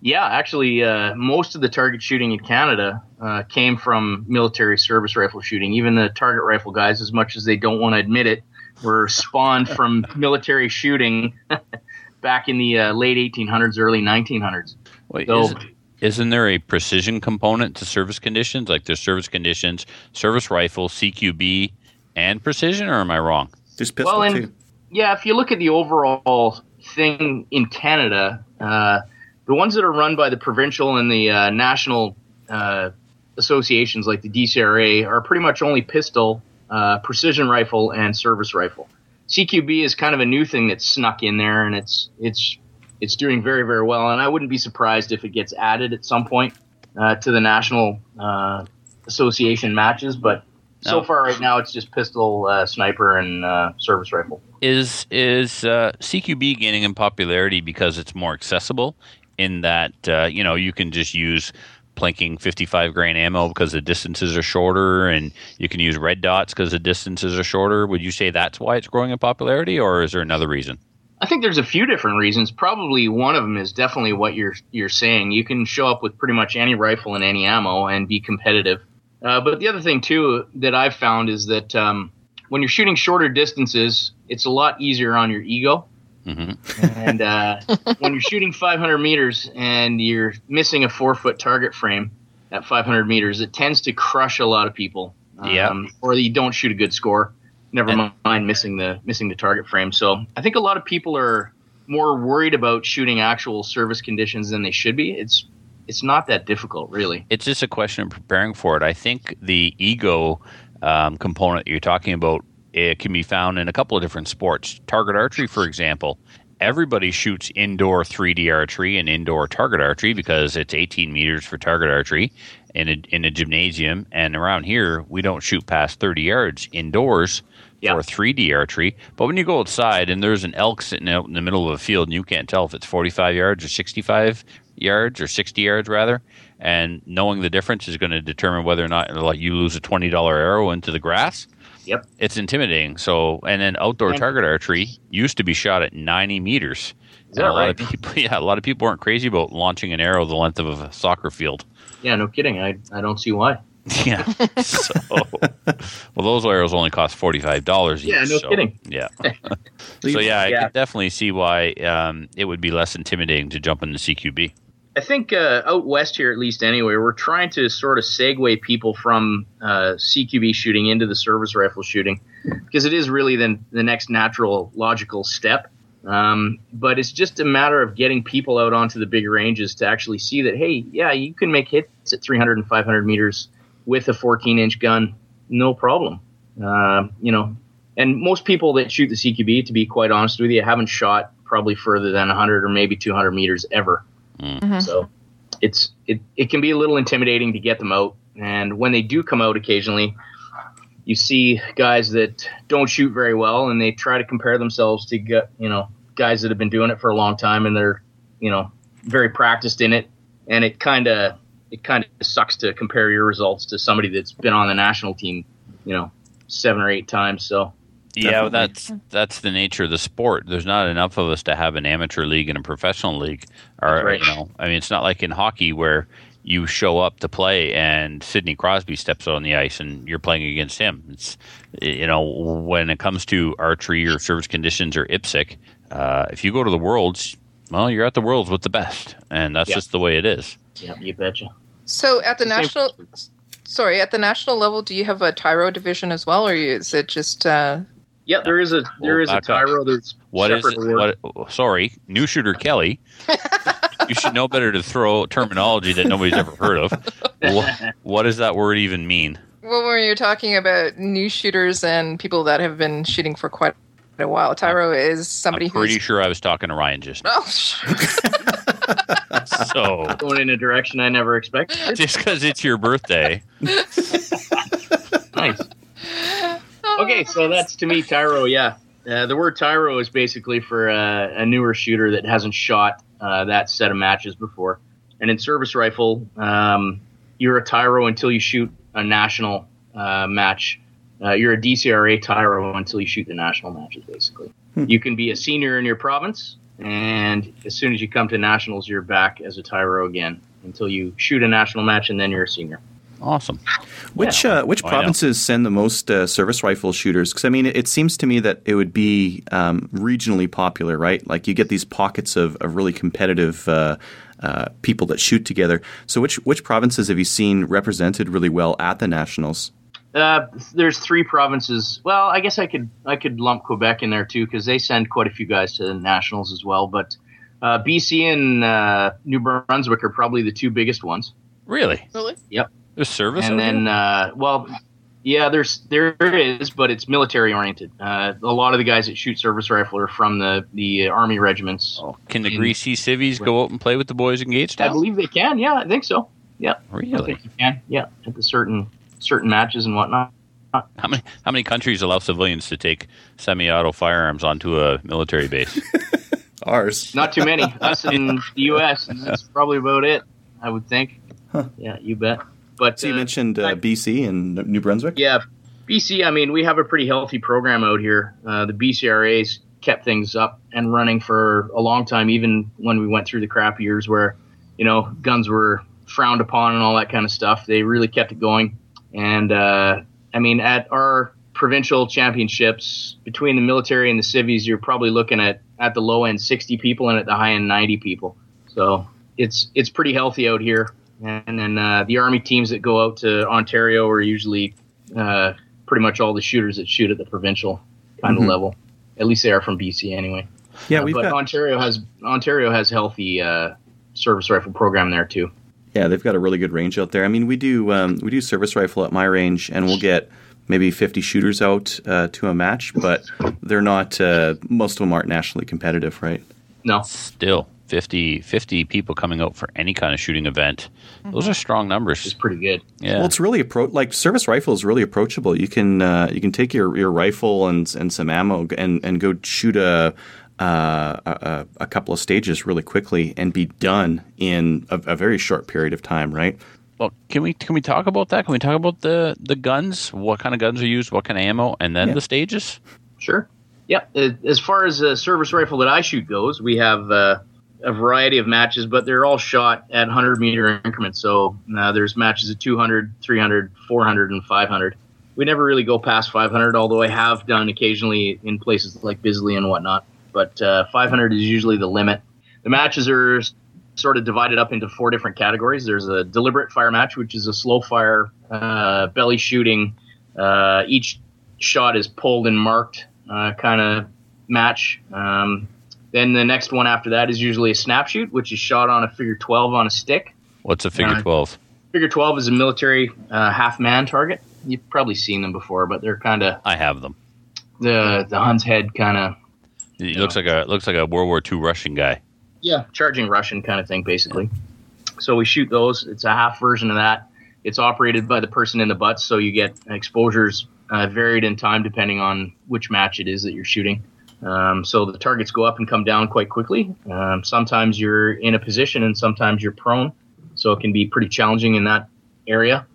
[SPEAKER 6] Yeah, actually, uh, most of the target shooting in Canada uh, came from military service rifle shooting. Even the target rifle guys, as much as they don't want to admit it, were spawned from military shooting back in the uh, late 1800s, early 1900s.
[SPEAKER 4] Wait,
[SPEAKER 6] So-
[SPEAKER 4] isn't, isn't there a precision component to service conditions? Like there's service conditions, service rifle, CQB, and precision, or am I wrong?
[SPEAKER 3] There's pistol
[SPEAKER 6] Well, and-
[SPEAKER 3] too.
[SPEAKER 6] Yeah, if you look at the overall thing in Canada, uh, the ones that are run by the provincial and the uh, national uh, associations, like the DCRA, are pretty much only pistol, uh, precision rifle, and service rifle. CQB is kind of a new thing that's snuck in there, and it's it's it's doing very very well. And I wouldn't be surprised if it gets added at some point uh, to the national uh, association matches. But so far right now it's just pistol, uh, sniper, and uh, service rifle.
[SPEAKER 4] is is uh, CQB gaining in popularity because it's more accessible in that uh, you know you can just use plinking 55 grain ammo because the distances are shorter and you can use red dots because the distances are shorter would you say that's why it's growing in popularity or is there another reason
[SPEAKER 6] I think there's a few different reasons. Probably one of them is definitely what you're you're saying. You can show up with pretty much any rifle and any ammo and be competitive. Uh, but the other thing too that I've found is that um, when you're shooting shorter distances, it's a lot easier on your ego.
[SPEAKER 4] Hmm
[SPEAKER 6] And uh, when you're shooting 500 meters and you're missing a four foot target frame at 500 meters, it tends to crush a lot of people.
[SPEAKER 4] Yeah.
[SPEAKER 6] Or you don't shoot a good score. Never
[SPEAKER 4] And-
[SPEAKER 6] mind missing the missing the target frame. So I think a lot of people are more worried about shooting actual service conditions than they should be. It's it's not that difficult, really.
[SPEAKER 4] it's just a question of preparing for it i think the ego um, component that you're talking about it can be found in a couple of different sports. Target archery for example everybody shoots indoor 3d archery and indoor target archery because it's 18 meters for target archery in a, in a gymnasium. And around here we don't shoot past 30 yards indoors
[SPEAKER 6] Yeah.
[SPEAKER 4] for 3d archery. But when you go outside and there's an elk sitting out in the middle of a field and you can't tell if it's 45 yards or 65 yards or 60 yards rather and knowing the difference is going to determine whether or not like you lose a $20 arrow into the grass
[SPEAKER 6] Yep.
[SPEAKER 4] it's intimidating so and then outdoor
[SPEAKER 6] And-
[SPEAKER 4] target archery used to be shot at 90 meters
[SPEAKER 6] Is
[SPEAKER 4] And
[SPEAKER 6] that
[SPEAKER 4] a lot of people yeah a lot of people weren't crazy about launching an arrow the length of a soccer field
[SPEAKER 6] Yeah, no kidding. I I don't see why.
[SPEAKER 4] yeah so well those arrows only cost $45 each
[SPEAKER 6] Yeah, no
[SPEAKER 4] so,
[SPEAKER 6] kidding.
[SPEAKER 4] yeah so yeah i
[SPEAKER 6] Yeah.
[SPEAKER 4] could definitely see why um, it would be less intimidating to jump into cqb
[SPEAKER 6] I think uh, out west here, at least anyway, we're trying to sort of segue people from uh, CQB shooting into the service rifle shooting because it is really the, the next natural, logical step. Um, but it's just a matter of getting people out onto the big ranges to actually see that, hey, yeah, you can make hits at 300 and 500 meters with a 14 inch gun, no problem. Uh, you know, and most people that shoot the CQB, to be quite honest with you, haven't shot probably further than 100 or maybe 200 meters ever. Mm-hmm. So it's it, it can be a little intimidating to get them out. And when they do come out occasionally, you see guys that don't shoot very well and they try to compare themselves to gu- you know guys that have been doing it for a long time and they're you know very practiced in it. And it kind of it kind of sucks to compare your results to somebody that's been on the national team you know seven or eight times. So
[SPEAKER 4] Yeah, well, that's that's the nature of the sport. There's not enough of us to have an amateur league and a professional league. Or
[SPEAKER 6] right.
[SPEAKER 4] you know, I mean, it's not like in hockey where you show up to play and Sidney Crosby steps on the ice and you're playing against him. It's you know when it comes to archery or service conditions or IPSC, uh, if you go to the worlds, well, you're at the worlds with the best, and that's
[SPEAKER 6] Yeah.
[SPEAKER 4] just the way it is.
[SPEAKER 6] yeah you betcha
[SPEAKER 5] So at the
[SPEAKER 6] Same-
[SPEAKER 5] national, sorry, at the national level, do you have a Tyro division as well, or is it just? Uh,
[SPEAKER 6] yeah there is a there is a
[SPEAKER 4] back up.
[SPEAKER 6] tyro there's
[SPEAKER 4] What is it? What? Sorry, new shooter Kelly. you should know better to throw terminology that nobody's ever heard of. What, what does that word even mean?
[SPEAKER 5] well, when you're talking about new shooters and people that have been shooting for quite a while, Tyro is somebody
[SPEAKER 4] I'm pretty
[SPEAKER 5] who's.
[SPEAKER 4] sure I was talking to Ryan just now.
[SPEAKER 5] Oh,
[SPEAKER 4] So
[SPEAKER 6] going in a direction I never expected.
[SPEAKER 4] just because it's your birthday,
[SPEAKER 6] nice. Okay, so that's to me Tyro. Yeah, uh, the word Tyro is basically for uh, a newer shooter that hasn't shot uh, that set of matches before. And in service rifle, um, you're a Tyro until you shoot a national uh, match. Uh, you're a DCRA Tyro until you shoot the national matches. Basically, you can be a senior in your province, and as soon as you come to nationals, you're back as a Tyro again until you shoot a national match, and then you're a senior.
[SPEAKER 4] Awesome.
[SPEAKER 3] Which uh, which
[SPEAKER 4] Oh,
[SPEAKER 3] provinces send the most uh, service rifle shooters? Because I mean, it, it seems to me that it would be um, regionally popular, right? Like you get these pockets of, of really competitive uh, uh, people that shoot together. So which which provinces have you seen represented really well at the nationals?
[SPEAKER 6] Uh, there's three provinces. Well, I guess I could I could lump Quebec in there too because they send quite a few guys to the nationals as well. But uh, BC and uh, New Brunswick are probably the two biggest ones.
[SPEAKER 4] Really?
[SPEAKER 5] really?
[SPEAKER 4] There's service.
[SPEAKER 6] and then, uh, well, yeah, there's there is, but it's military oriented. Uh, a lot of the guys that shoot service rifle are from the the army regiments.
[SPEAKER 4] Oh, can the
[SPEAKER 6] in-
[SPEAKER 4] greasy civvies go out and play with the boys engaged?
[SPEAKER 6] I believe they can. Yeah, I think so. I
[SPEAKER 4] Really?
[SPEAKER 6] think you can. Yeah, at the certain certain matches and whatnot.
[SPEAKER 4] How many how many countries allow civilians to take semi-auto firearms onto a military base?
[SPEAKER 3] Ours.
[SPEAKER 6] Not too many. Us in the U.S. and that's probably about it. I would think. Yeah, you bet. But
[SPEAKER 3] So you
[SPEAKER 6] uh,
[SPEAKER 3] mentioned uh,
[SPEAKER 6] I-
[SPEAKER 3] BC and New Brunswick.
[SPEAKER 6] Yeah, BC. I mean, we have a pretty healthy program out here. Uh, the BCRA's kept things up and running for a long time, even when we went through the crap years where, you know, guns were frowned upon and all that kind of stuff. They really kept it going. And uh, I mean, at our provincial championships, between the military and the civies, you're probably looking at at the low end 60 people and at the high end 90 people. So it's it's pretty healthy out here. And then uh, the army teams that go out to Ontario are usually uh, pretty much all the shooters that shoot at the provincial kind
[SPEAKER 3] Mhm.
[SPEAKER 6] of level. At least they are from BC anyway.
[SPEAKER 3] Yeah,
[SPEAKER 6] Uh,
[SPEAKER 3] we've
[SPEAKER 6] but
[SPEAKER 3] got
[SPEAKER 6] Ontario has Ontario has healthy uh, service rifle program there too.
[SPEAKER 3] yeah they've got a really good range out there. I mean, we do um, we do service rifle at my range, and we'll get maybe 50 shooters out uh, to a match, but they're not. Uh, most of them aren't nationally competitive, right?
[SPEAKER 6] No,
[SPEAKER 4] Still, 50, 50 people coming out for any kind of shooting event. Those are strong numbers.
[SPEAKER 6] it's pretty good.
[SPEAKER 4] Yeah.
[SPEAKER 3] Well, it's really appro- like service rifle is really approachable. You can uh, you can take your, your rifle and and some ammo and and go shoot a. Uh, a, a couple of stages really quickly and be done in a, a very short period of time, right?
[SPEAKER 4] Well, can we can we talk about that? Can we talk about the the guns? What kind of guns are used? What kind of ammo? And then
[SPEAKER 3] Yeah.
[SPEAKER 4] the stages.
[SPEAKER 6] Sure. Yep. Uh, As far as the service rifle that I shoot goes, we have uh, a variety of matches, but they're all shot at 100 meter increments. So uh, there's matches at 200, 300, 400, and 500. We never really go past 500, although I have done occasionally in places like Bisley and whatnot. But uh, 500 is usually the limit. The matches are sort of divided up into four different categories. There's a deliberate fire match, which is a slow fire, uh, belly shooting. Uh, each shot is pulled and marked uh, kind of match. Um, then the next one after that is usually a snap shoot, which is shot on a figure 12 on a stick.
[SPEAKER 4] What's a figure
[SPEAKER 6] Uh,
[SPEAKER 4] twelve?
[SPEAKER 6] Figure 12 is a military uh, half man target. You've probably seen them before, but they're kind of
[SPEAKER 4] I have them.
[SPEAKER 6] the the Hun's head kind of
[SPEAKER 4] It looks like a looks like a World War II Russian guy.
[SPEAKER 6] yeah charging Russian kind of thing, basically. So we shoot those. It's a half version of that. It's operated by the person in the butts, so you get exposures uh, varied in time depending on which match it is that you're shooting. Um, so the targets go up and come down quite quickly. Um, sometimes you're in a position and sometimes you're prone, so it can be pretty challenging in that area.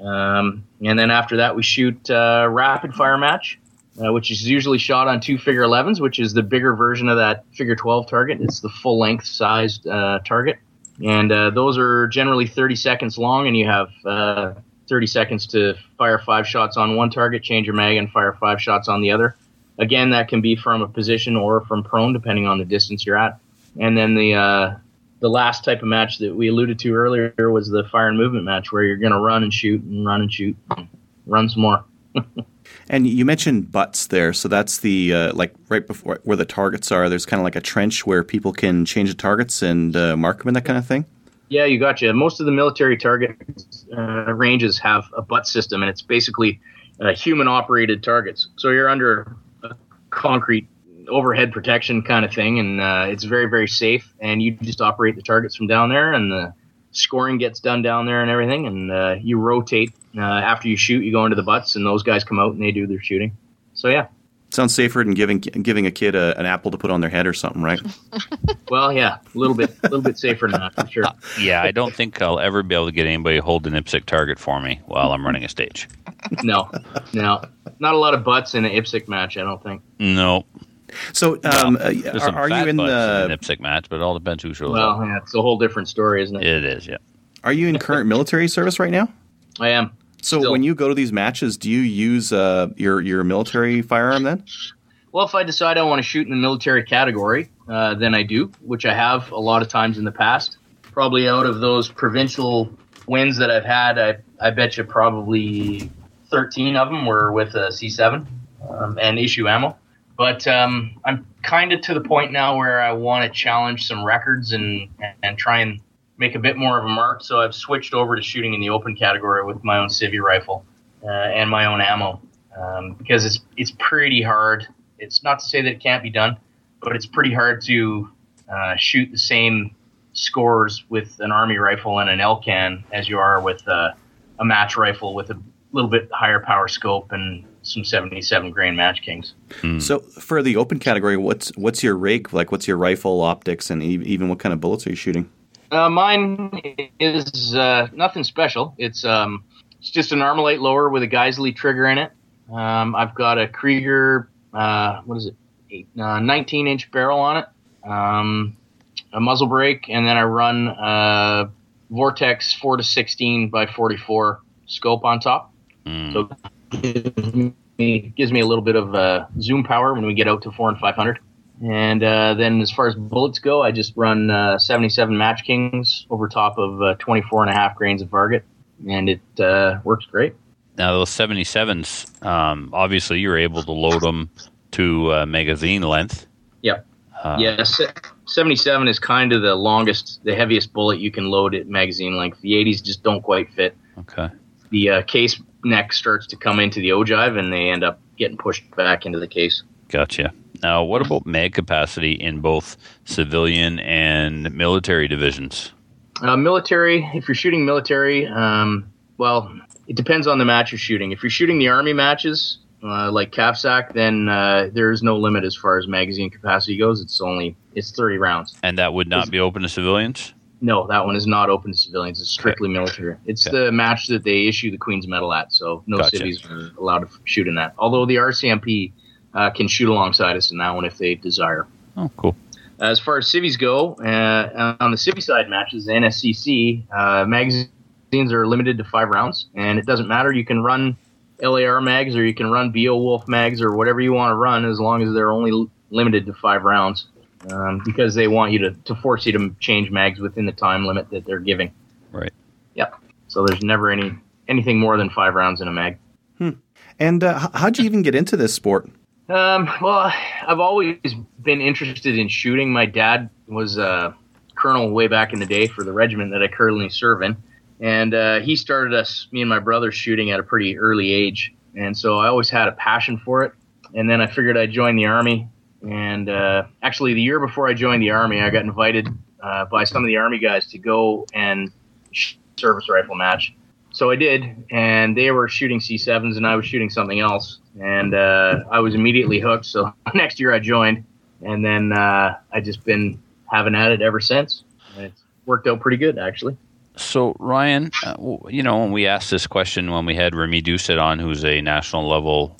[SPEAKER 6] Um, and then after that, we shoot uh, rapid fire match, uh, which is usually shot on two figure 11s, which is the bigger version of that figure 12 target. It's the full length sized uh, target. And uh, those are generally 30 seconds long, and you have uh, 30 seconds to fire five shots on one target, change your mag, and fire five shots on the other. Again, that can be from a position or from prone, depending on the distance you're at. And then the uh, the last type of match that we alluded to earlier was the fire and movement match, where you're going to run and shoot and run and shoot, and run some more.
[SPEAKER 3] And you mentioned butts there, so that's the uh, like right before where the targets are. There's kind of like a trench where people can change the targets and uh, mark them and that kind of thing.
[SPEAKER 6] Yeah, you gotcha. Most of the military target uh, ranges have a butt system, and it's basically uh, human operated targets. So you're under concrete overhead protection kind of thing, and uh, it's very, very safe. And you just operate the targets from down there, and the scoring gets done down there and everything. And uh, you rotate uh, after you shoot, you go into the butts, and those guys come out and they do their shooting. So yeah,
[SPEAKER 3] Sounds safer than giving giving a kid a, an apple to put on their head or something, right?
[SPEAKER 6] well, yeah, a little bit, a little bit safer than that for sure.
[SPEAKER 4] Yeah, I don't think I'll ever be able to get anybody to hold an IPSC target for me while I'm running a stage.
[SPEAKER 6] No, no, not a lot of butts in an IPSC match. I don't think.
[SPEAKER 4] No,
[SPEAKER 3] So, um, uh, are, are you in
[SPEAKER 4] butts
[SPEAKER 3] the
[SPEAKER 4] in an IPSC match, but it all depends who shows up.
[SPEAKER 6] Well, yeah, it's a whole different story, isn't it?
[SPEAKER 4] It is, yeah.
[SPEAKER 3] are you in current military service right now?
[SPEAKER 6] I am.
[SPEAKER 3] So
[SPEAKER 6] Still.
[SPEAKER 3] when you go to these matches, do you use uh, your your military firearm then?
[SPEAKER 6] Well, if I decide I want to shoot in the military category, uh, then I do, which I have a lot of times in the past. Probably out of those provincial wins that I've had, I, I bet you probably 13 of them were with a C7 um, and issue ammo. But um, I'm kind of to the point now where I want to challenge some records and, and try and make a bit more of a mark. So I've switched over to shooting in the open category with my own civvy rifle uh, and my own ammo um, because it's it's pretty hard. It's not to say that it can't be done, but it's pretty hard to uh, shoot the same scores with an army rifle and an Elcan as you are with uh, a match rifle with a little bit higher power scope and some 77 grain Match Kings.
[SPEAKER 3] So for the open category, what's what's your rake like? What's your rifle optics, and e- even what kind of bullets are you shooting?
[SPEAKER 6] Uh, mine is uh, nothing special. It's um, it's just an Armalite lower with a Geissele trigger in it. Um, I've got a Krieger, uh, what is it, Eight, uh, 19 inch barrel on it, um, a muzzle brake, and then I run uh, Vortex 4 to 16 by 44 scope on top.
[SPEAKER 4] Mm.
[SPEAKER 6] So it gives me, gives me a little bit of uh, zoom power when we get out to 4 and 500. And uh, then as far as bullets go, I just run uh, 77 Match Kings over top of uh, 24 and a half grains of Varget, and it uh, works great.
[SPEAKER 4] Now those 77s, um, obviously you're able to load them to uh, magazine length.
[SPEAKER 6] Yep.
[SPEAKER 4] Uh,
[SPEAKER 6] yeah, 77 is kind of the longest, the heaviest bullet you can load at magazine length. The 80s just don't quite fit.
[SPEAKER 4] Okay.
[SPEAKER 6] The uh, case neck starts to come into the ogive, and they end up getting pushed back into the case.
[SPEAKER 4] Gotcha. Now, what about mag capacity in both civilian and military divisions?
[SPEAKER 6] Uh, military, if you're shooting military, um, well, it depends on the match you're shooting. If you're shooting the army matches, uh, like CAFSAC, then uh, there is no limit as far as magazine capacity goes. It's only it's 30 rounds.
[SPEAKER 4] And that would not be open to civilians?
[SPEAKER 6] No, that one is not open to civilians. It's strictly military. It's
[SPEAKER 4] Okay.
[SPEAKER 6] the match that they issue the Queen's Medal at, so no
[SPEAKER 4] Gotcha.
[SPEAKER 6] are allowed to shoot in that. Although the RCMP uh, can shoot alongside us in that one if they desire.
[SPEAKER 4] Oh, cool.
[SPEAKER 6] As far as civies go, uh, on the civvy side matches, the NSCC uh, magazines are limited to five rounds, and it doesn't matter. You can run LAR mags or you can run Beowulf mags or whatever you want to run, as long as they're only limited to five rounds, um, because they want you to, to force you to change mags within the time limit that they're giving.
[SPEAKER 4] Right.
[SPEAKER 6] Yep. So there's never any anything more than five rounds in a mag.
[SPEAKER 3] And uh, how'd you even get into this sport?
[SPEAKER 6] Um, well, I've always been interested in shooting. My dad was a colonel way back in the day for the regiment that I currently serve in, and uh, he started us, me and my brother, shooting at a pretty early age. And so I always had a passion for it. And then I figured I'd join the army. And uh, actually, the year before I joined the army, I got invited uh, by some of the army guys to go and service rifle match. So I did, and they were shooting C7s, and I was shooting something else, and uh, I was immediately hooked. So next year I joined, and then uh, I just been having at it ever since. And it's worked out pretty good, actually.
[SPEAKER 4] So, Ryan, uh, you know, when we asked this question when we had Remy Doucet on, who's a national level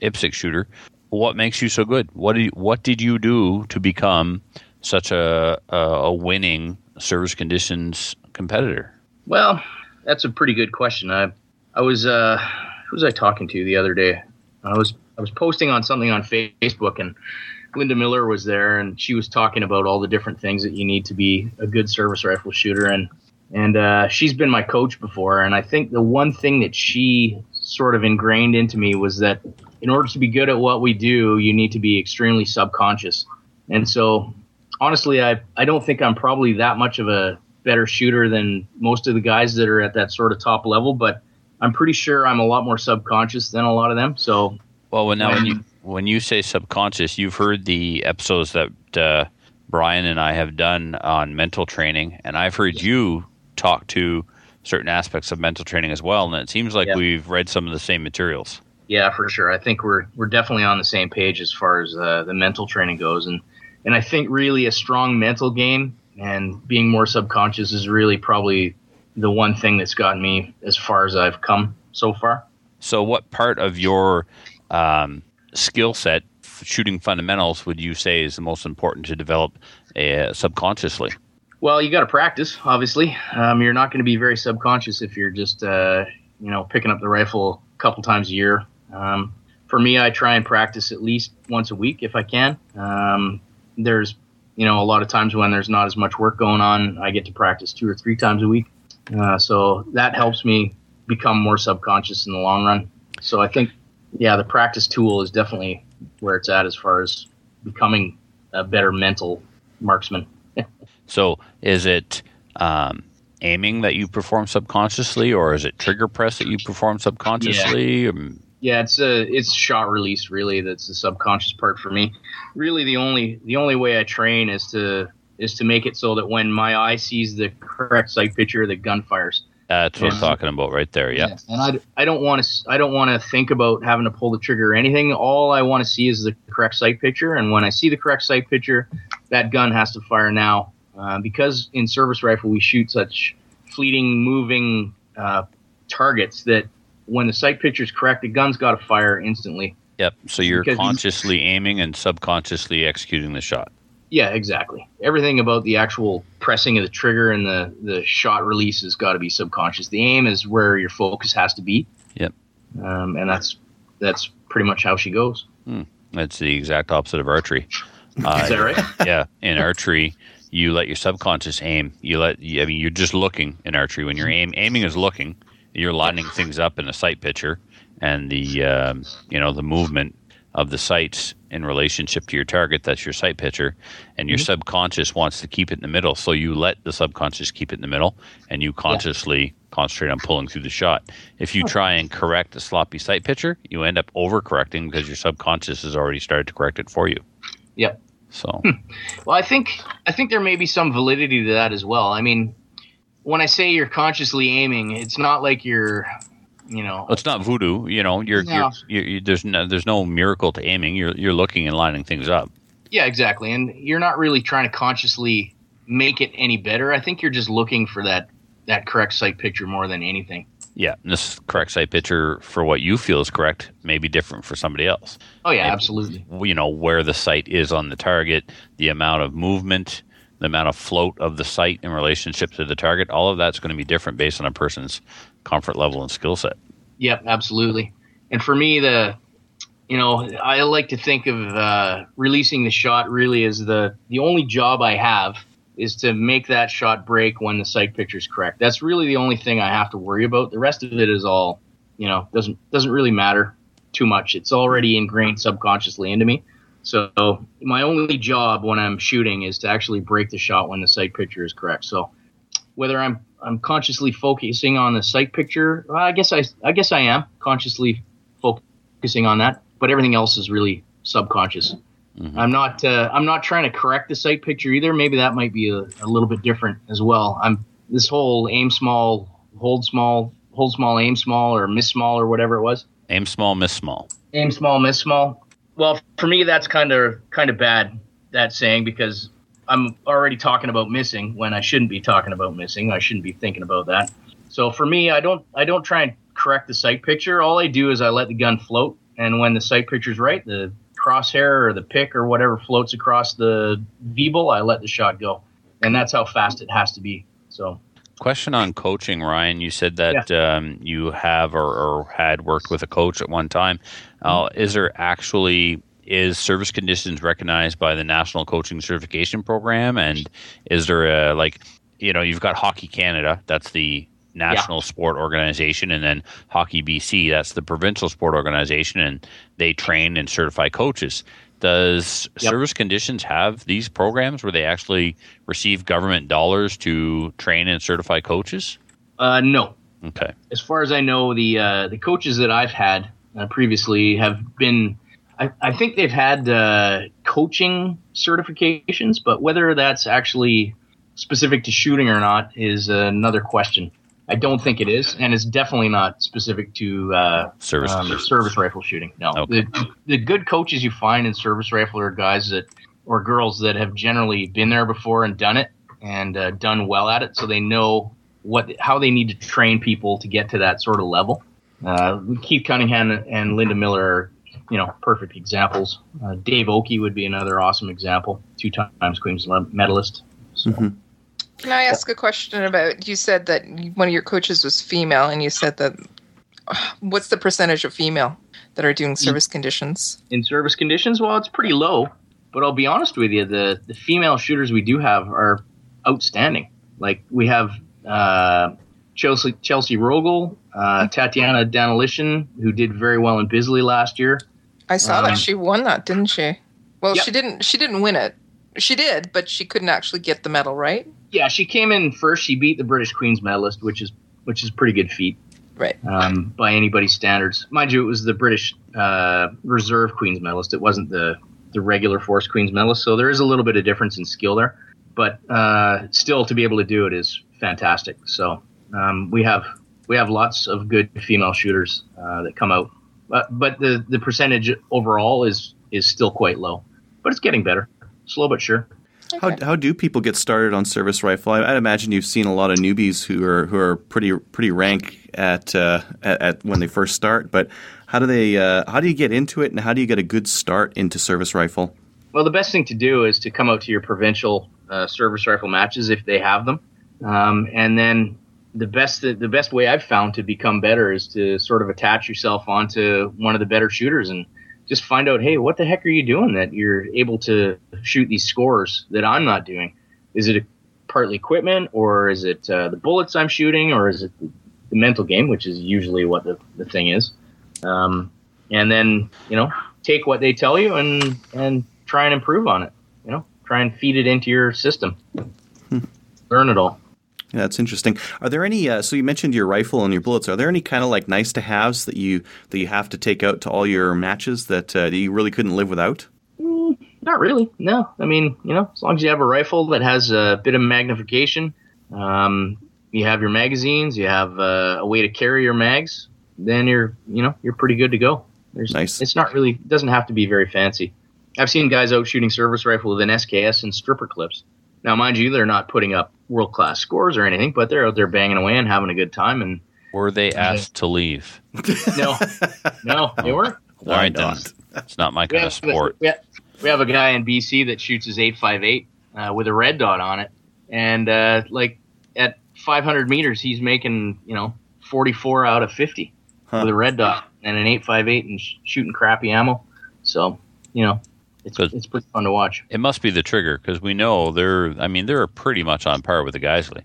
[SPEAKER 4] IPSC shooter, what makes you so good? What did you, what did you do to become such a, a, a winning service conditions competitor?
[SPEAKER 6] Well, that's a pretty good question. I I was uh, who was I talking to the other day? I was I was posting on something on Facebook, and Linda Miller was there, and she was talking about all the different things that you need to be a good service rifle shooter, and and uh, she's been my coach before, and I think the one thing that she sort of ingrained into me was that in order to be good at what we do, you need to be extremely subconscious, and so honestly, I I don't think I'm probably that much of a better shooter than most of the guys that are at that sort of top level, but I'm pretty sure I'm a lot more subconscious than a lot of them. So
[SPEAKER 4] Well, when now when you when you say subconscious, you've heard the episodes that uh, Brian and I have done on mental training, and I've heard you talk to certain aspects of mental training as well. And it seems like
[SPEAKER 6] Yeah.
[SPEAKER 4] we've read some of the same materials.
[SPEAKER 6] yeah, for sure, I think we're we're definitely on the same page as far as uh, the mental training goes, and and I think really a strong mental game and being more subconscious is really probably the one thing that's gotten me as far as I've come so far.
[SPEAKER 4] So, what part of your um, skill set, shooting fundamentals, would you say is the most important to develop uh, subconsciously?
[SPEAKER 6] Well, you got to practice. Obviously, um, you're not going to be very subconscious if you're just uh, you know picking up the rifle a couple times a year. Um, for me, I try and practice at least once a week if I can. Um, there's you know a lot of times when there's not as much work going on, I get to practice two or three times a week. Uh, so that helps me become more subconscious in the long run. So I think, yeah, the practice tool is definitely where it's at as far as becoming a better mental marksman.
[SPEAKER 4] So, is it um, aiming that you perform subconsciously, or is it trigger press that you perform subconsciously? Um,
[SPEAKER 6] Yeah, it's a it's shot release really. That's the subconscious part for me. Really, the only the only way I train is to is to make it so that when my eye sees the correct sight picture, the gun fires.
[SPEAKER 4] That's what I'm talking about right there. Yeah.
[SPEAKER 6] And I, I don't want to I don't want to think about having to pull the trigger or anything. All I want to see is the correct sight picture, and when I see the correct sight picture, that gun has to fire now. Uh, because in service rifle we shoot such fleeting, moving uh, targets that when the sight picture is correct, the gun's got to fire instantly.
[SPEAKER 4] Yep. So you're consciously aiming and subconsciously executing the shot.
[SPEAKER 6] Yeah, exactly. Everything about the actual pressing of the trigger and the, the shot release has got to be subconscious. The aim is where your focus has to be.
[SPEAKER 4] Yep.
[SPEAKER 6] Um, and that's that's pretty much how she goes.
[SPEAKER 4] That's the exact opposite of archery. Uh,
[SPEAKER 6] Is that right?
[SPEAKER 4] yeah, in archery, you let your subconscious aim. You let. I mean, you're just looking in archery. When you're aim, aiming is looking. You're lining things up in a sight picture, and the um, you know the movement of the sights in relationship to your target. That's your sight picture, and your subconscious wants to keep it in the middle. So you let the subconscious keep it in the middle, and you consciously concentrate on pulling through the shot. If you try and correct a sloppy sight picture, you end up overcorrecting because your subconscious has already started to correct it for you.
[SPEAKER 6] Yep.
[SPEAKER 4] So.
[SPEAKER 6] Well, I think I think there may be some validity to that as well. I mean, when I say you're consciously aiming, it's not like you're, you know,
[SPEAKER 4] it's not voodoo, you know. You're,
[SPEAKER 6] No.
[SPEAKER 4] you're, you're, you there's no there's no miracle to aiming. You're you're looking and lining things up.
[SPEAKER 6] yeah, exactly. And you're not really trying to consciously make it any better. I think you're just looking for that that correct sight picture more than anything.
[SPEAKER 4] Yeah, and this correct sight picture for what you feel is correct may be different for somebody else.
[SPEAKER 6] Oh yeah, absolutely.
[SPEAKER 4] You know where the sight is on the target, the amount of movement, the amount of float of the sight in relationship to the target. All of that's going to be different based on a person's comfort level and skill set.
[SPEAKER 6] Yep, absolutely. And for me, the you know, I like to think of uh, releasing the shot really as the the only job I have is to make that shot break when the sight picture is correct. That's really the only thing I have to worry about. The rest of it is all, you know, doesn't doesn't really matter too much. It's already ingrained subconsciously into me. So my only job when I'm shooting is to actually break the shot when the sight picture is correct. So whether I'm I'm consciously focusing on the sight picture, I guess I I guess I am consciously focusing on that, but everything else is really subconscious. I'm not uh, I'm not trying to correct the sight picture either. Maybe that might be a, a little bit different as well. I'm this whole aim small, hold small, hold small, aim small, or miss small, or whatever it was.
[SPEAKER 4] Aim small, miss small.
[SPEAKER 6] Aim small, miss small. Well, for me, that's kind of kind of bad that saying because I'm already talking about missing when I shouldn't be talking about missing. I shouldn't be thinking about that. So for me, I don't I don't try and correct the sight picture. All I do is I let the gun float, and when the sight picture's right, the crosshair or the pick or whatever floats across the V-bull, I let the shot go, and that's how fast it has to be. So
[SPEAKER 4] Question on coaching, Ryan. You said that um, you have or, or had worked with a coach at one time. Uh, is there actually is service conditions recognized by the National Coaching Certification Program? And is there a like you know you've got Hockey Canada, that's the national sport organization, and then Hockey BC, that's the provincial sport organization, and they train and certify coaches. Does
[SPEAKER 6] Yep.
[SPEAKER 4] service conditions have these programs where they actually receive government dollars to train and certify coaches?
[SPEAKER 6] uh, no,
[SPEAKER 4] Okay.
[SPEAKER 6] as far as I know, the uh, the coaches that I've had uh, previously have been. I, I think they've had uh, coaching certifications, but whether that's actually specific to shooting or not is another question. I don't think it is, and it's definitely not specific to uh,
[SPEAKER 4] Service
[SPEAKER 6] um,
[SPEAKER 4] conditions.
[SPEAKER 6] service rifle shooting. No,
[SPEAKER 4] Okay.
[SPEAKER 6] the, the good coaches you find in service rifle are guys that or girls that have generally been there before and done it and uh, done well at it, so they know what how they need to train people to get to that sort of level. Uh, Keith Cunningham and Linda Miller are, you know, perfect examples. Uh, Dave Oakey would be another awesome example, two times Queen's medalist. So,
[SPEAKER 5] Can I ask a question about? You said that one of your coaches was female, and you said that. What's the percentage of female that are doing service conditions?
[SPEAKER 6] in service conditions, well, it's pretty low. But I'll be honest with you, the the female shooters we do have are outstanding. Like we have uh, Chelsea Chelsea Rogel, uh, Tatiana Danilishin, who did very well in Bisley last year.
[SPEAKER 5] I saw
[SPEAKER 6] Um,
[SPEAKER 5] that she won that, didn't she? Well,
[SPEAKER 6] Yep.
[SPEAKER 5] she didn't. She didn't win it. She did, but she couldn't actually get the medal, right?
[SPEAKER 6] Yeah, she came in first. She beat the British Queen's medalist, which is which is a pretty good feat.
[SPEAKER 5] Right.
[SPEAKER 6] um, by anybody's standards. Mind you, it was the British uh, Reserve Queen's medalist. It wasn't the the regular Force Queen's medalist. So there is a little bit of difference in skill there, but uh, still to be able to do it is fantastic. So Um, we have we have lots of good female shooters uh, that come out, but but the the percentage overall is is still quite low, but it's getting better, slow but sure.
[SPEAKER 3] How, how do people get started on service rifle? I, I'd imagine you've seen a lot of newbies who are who are pretty pretty rank at, uh, at, at when they first start. But how do they uh, how do you get into it, and how do you get a good start into service rifle?
[SPEAKER 6] Well, the best thing to do is to come out to your provincial uh, service rifle matches if they have them, um, and then the best the best way I've found to become better is to sort of attach yourself onto one of the better shooters and just find out, hey, what the heck are you doing that you're able to shoot these scores that I'm not doing? Is it partly equipment, or is it uh, the bullets I'm shooting, or is it the, the, mental game, which is usually what the, the thing is? Um, and then you know, take what they tell you and and try and improve on it. You know, try and feed it into your system. Hmm. Learn it all.
[SPEAKER 3] Yeah, that's interesting. Are there any? Uh, so you mentioned your rifle and your bullets. Are there any kind of like nice to haves that you that you have to take out to all your matches that, uh, that you really couldn't live without?
[SPEAKER 6] Mm, not really. No. I mean, you know, as long as you have a rifle that has a bit of magnification, um, you have your magazines, you have uh, a way to carry your mags, then you're you know you're pretty good to go. There's,
[SPEAKER 3] nice.
[SPEAKER 6] It's not really it doesn't have to be very fancy. I've seen guys out shooting service rifle with an SKS and stripper clips. Now, mind you, they're not putting up world class scores or anything, but they're out there banging away and having a good time. And
[SPEAKER 4] were they asked to leave?
[SPEAKER 6] No, no, they weren't.
[SPEAKER 4] All right, not? It's not my kind of sport.
[SPEAKER 6] We have, we have, a guy in BC that shoots his 858 uh, with a red dot on it, and uh, like at 500 meters, he's making you know 44 out of 50 huh. with a red dot and an 858 and sh- shooting crappy ammo. So you know, it's it's pretty fun to watch.
[SPEAKER 4] It must be the trigger because we know they're. I mean, they're pretty much on par with the Geissele.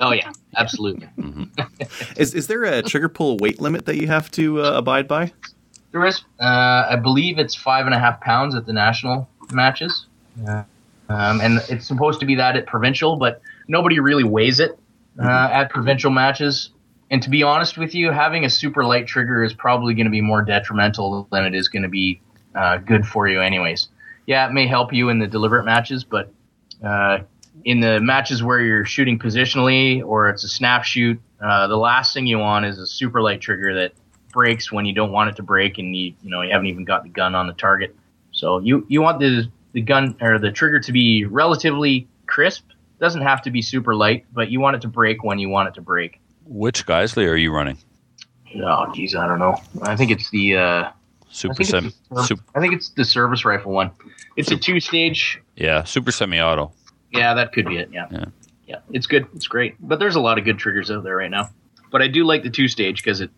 [SPEAKER 6] oh yeah, absolutely. mm-hmm.
[SPEAKER 3] is is there a trigger pull weight limit that you have to uh, abide by?
[SPEAKER 6] There is. Uh, I believe it's five and a half pounds at the national matches. Yeah. Um, and it's supposed to be that at provincial, but nobody really weighs it uh, mm-hmm. at provincial matches. And to be honest with you, having a super light trigger is probably going to be more detrimental than it is going to be uh, good for you, anyways. Yeah, it may help you in the deliberate matches, but uh, in the matches where you're shooting positionally or it's a snap shoot, uh, the last thing you want is a super light trigger that breaks when you don't want it to break, and you you know you haven't even got the gun on the target. So you you want the the gun or the trigger to be relatively crisp. Doesn't have to be super light, but you want it to break when you want it to break.
[SPEAKER 4] Which Geissele are you running?
[SPEAKER 6] Oh, geez, I don't know. I think it's the uh,
[SPEAKER 4] Super semi.
[SPEAKER 6] Super, I think it's the service rifle one. It's super, a two stage.
[SPEAKER 4] Yeah, super semi auto.
[SPEAKER 6] Yeah, that could be it. Yeah. yeah. Yeah. It's good. It's great. But there's a lot of good triggers out there right now. But I do like the two stage because it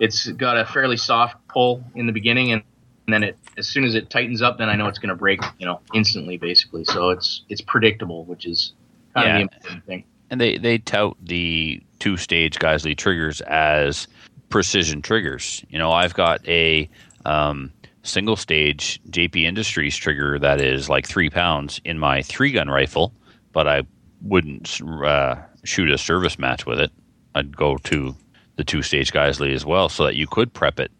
[SPEAKER 6] it's got a fairly soft pull in the beginning and, and then it as soon as it tightens up then I know it's gonna break, you know, instantly basically. So it's it's predictable, which is kind yeah. of the important thing.
[SPEAKER 4] And they, they tout the two stage Geissele triggers as precision triggers. You know, I've got a um, single stage JP Industries trigger that is like three pounds in my three gun rifle, but I wouldn't uh, shoot a service match with it. I'd go to the two stage Geissele as well, so that you could prep it.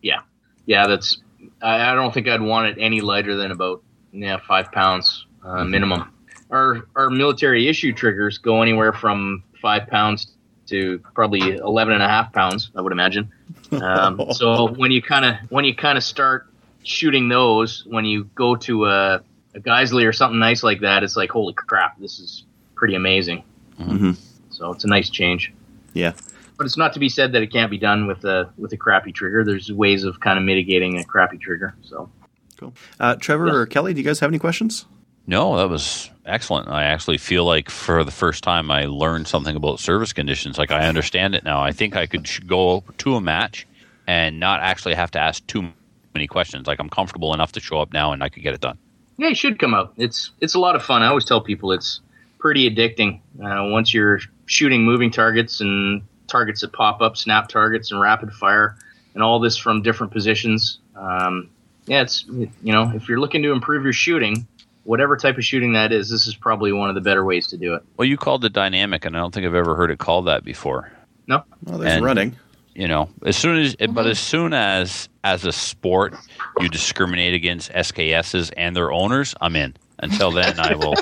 [SPEAKER 6] Yeah, yeah, that's. I, I don't think I'd want it any lighter than about yeah five pounds uh, mm-hmm. minimum. Our our military issue triggers go anywhere from five pounds to probably 11 and a half pounds, I would imagine. Um, so when you kind of when you kind of start shooting those, when you go to a, a Geissele or something nice like that, it's like holy crap, this is pretty amazing.
[SPEAKER 3] Mm-hmm.
[SPEAKER 6] So it's a nice change.
[SPEAKER 3] Yeah.
[SPEAKER 6] But it's not to be said that it can't be done with a with a crappy trigger. There's ways of kind of mitigating a crappy trigger. So
[SPEAKER 3] cool. Uh, Trevor or Kelly, do you guys have any questions?
[SPEAKER 4] No, that was excellent. I actually feel like for the first time I learned something about service conditions. Like I understand it now. I think I could go to a match and not actually have to ask too many questions. Like I'm comfortable enough to show up now and I could get it done.
[SPEAKER 6] Yeah, you should come out. It's it's a lot of fun. I always tell people it's pretty addicting. Uh, once you're shooting moving targets and targets that pop up, snap targets and rapid fire, and all this from different positions. Um, yeah, it's you know if you're looking to improve your shooting, whatever type of shooting that is, this is probably one of the better ways to do it.
[SPEAKER 4] Well, you called it dynamic, and I don't think I've ever heard it called that before.
[SPEAKER 6] No.
[SPEAKER 3] Well, there's and, running.
[SPEAKER 4] You know, as soon as, but as soon as, as a sport, you discriminate against SKSs and their owners, I'm in. Until then, I will